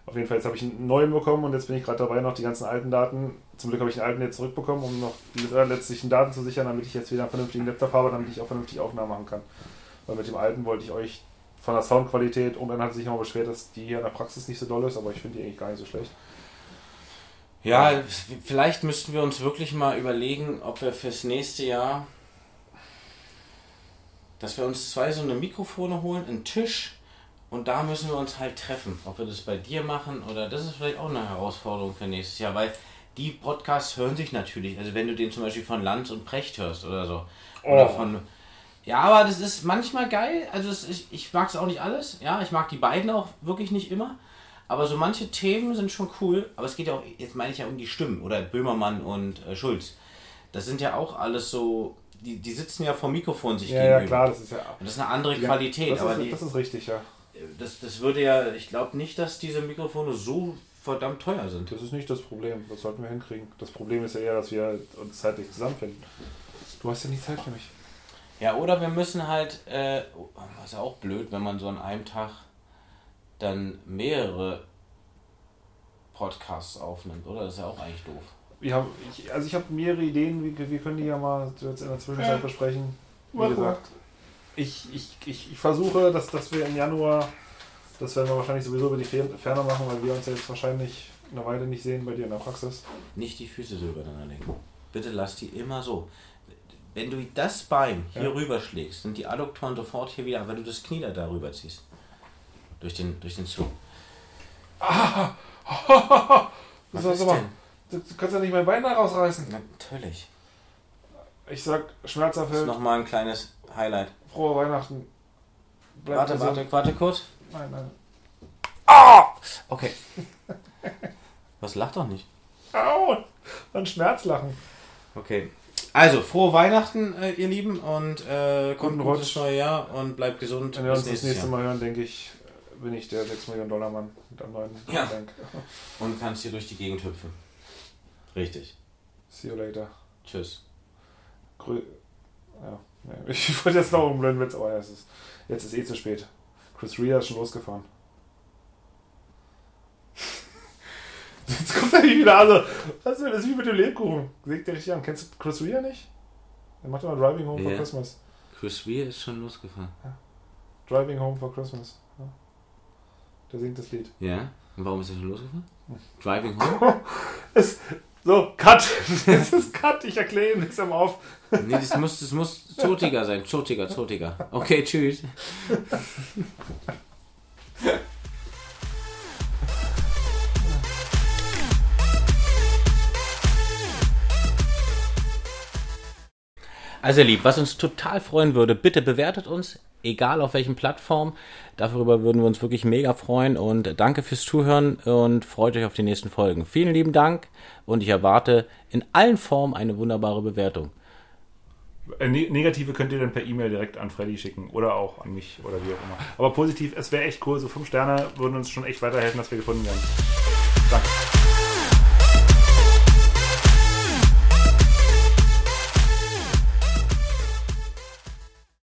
Auf jeden Fall, jetzt habe ich einen neuen bekommen und jetzt bin ich gerade dabei, noch die ganzen alten Daten, zum Glück habe ich den alten jetzt zurückbekommen, um noch die letztlichen Daten zu sichern, damit ich jetzt wieder einen vernünftigen Laptop habe, damit ich auch vernünftig Aufnahmen machen kann. Weil mit dem alten wollte ich euch von der Soundqualität, und dann hat sich noch beschwert, dass die hier in der Praxis nicht so doll ist, aber ich finde die eigentlich gar nicht so schlecht. Ja, vielleicht müssten wir uns wirklich mal überlegen, ob wir fürs nächste Jahr, dass wir uns zwei so eine Mikrofone holen, einen Tisch und da müssen wir uns halt treffen. Ob wir das bei dir machen oder das ist vielleicht auch eine Herausforderung für nächstes Jahr, weil die Podcasts hören sich natürlich, also wenn du den zum Beispiel von Lanz und Precht hörst oder so. Oder Oh. von. Ja, aber das ist manchmal geil. Also es ist, ich mag es auch nicht alles. Ja, ich mag die beiden auch wirklich nicht immer. Aber so manche Themen sind schon cool. Aber es geht ja auch, jetzt meine ich ja um die Stimmen. Oder Böhmermann und äh, Schulz. Das sind ja auch alles so. Die, die sitzen ja vor Mikrofon sich Ja, ja, gegenüber. klar, das ist ja. Und das ist eine andere Qualität. das, aber ist, die, das ist richtig, ja. das, das würde ja, ich glaube nicht, dass diese Mikrofone so verdammt teuer sind. Das ist nicht das Problem. Das sollten wir hinkriegen. Das Problem ist ja eher, dass wir uns zeitlich zusammenfinden. Du hast ja nicht Zeit für mich. Ja, oder wir müssen halt, äh, was ja auch blöd, wenn man so an einem Tag dann mehrere Podcasts aufnimmt, oder? Das ist ja auch eigentlich doof. Haben, ich, also ich habe mehrere Ideen, wir, wir können die ja mal jetzt in der Zwischenzeit Ja. besprechen. Wie Mach gesagt, ich, ich, ich, ich versuche, dass, dass wir im Januar, das werden wir wahrscheinlich sowieso über die Fer- Ferne machen, weil wir uns ja jetzt wahrscheinlich eine Weile nicht sehen bei dir in der Praxis. Nicht die Füße so übereinander legen. Bitte lass die immer so. Wenn du das Bein hier Ja. rüberschlägst, sind die Adduktoren sofort hier wieder, weil du das Knie da darüber ziehst. Durch den, durch den Zug. Das Was ist ist aber, du, kannst ja nicht mein Bein da rausreißen. Natürlich. Ich sag, Das ist nochmal ein kleines Highlight. frohe Weihnachten. Bleib Warte, warte, warte kurz. Nein, nein. Okay. Was lacht doch nicht? Au! Ein Schmerzlachen. Okay. Also, frohe Weihnachten, äh, ihr Lieben, und äh, kommt Guten ein gutes neue Jahr und bleibt gesund. Wenn wir uns das nächste Jahr. Mal hören, denke ich, bin ich der 6 Millionen Dollar Mann mit einem neuen Ja. Bank. Und kannst hier durch die Gegend hüpfen. Richtig. See you later. Tschüss. Grü ja, nee, ich wollte jetzt noch einen blöden Witz, aber ja, es ist, jetzt ist eh zu spät. Chris Rea ist schon losgefahren. Jetzt kommt er nicht wieder. Also, das ist wie mit dem Lebkuchen. Legt der richtig an. Kennst du Chris Rea nicht? Der macht immer Driving Home for Ja. Christmas. Chris Rea ist schon losgefahren. Driving Home for Christmas. Ja. Der singt das Lied. Ja? Und warum ist er schon losgefahren? Driving Home? Es, so, Cut. Es ist Cut. Ich erkläre ihm nichts am Auf. Nee, das muss, das muss zotiger sein. Zotiger, zotiger. Okay, tschüss. Also ihr lieb, was uns total freuen würde, bitte bewertet uns, egal auf welchen Plattform. Darüber würden wir uns wirklich mega freuen und danke fürs Zuhören und freut euch auf die nächsten Folgen. Vielen lieben Dank und ich erwarte in allen Formen eine wunderbare Bewertung. Äh, ne- Negative könnt ihr dann per E-Mail direkt an Freddy schicken oder auch an mich oder wie auch immer. Aber positiv, es wäre echt cool. So fünf Sterne würden uns schon echt weiterhelfen, dass wir gefunden werden. Danke.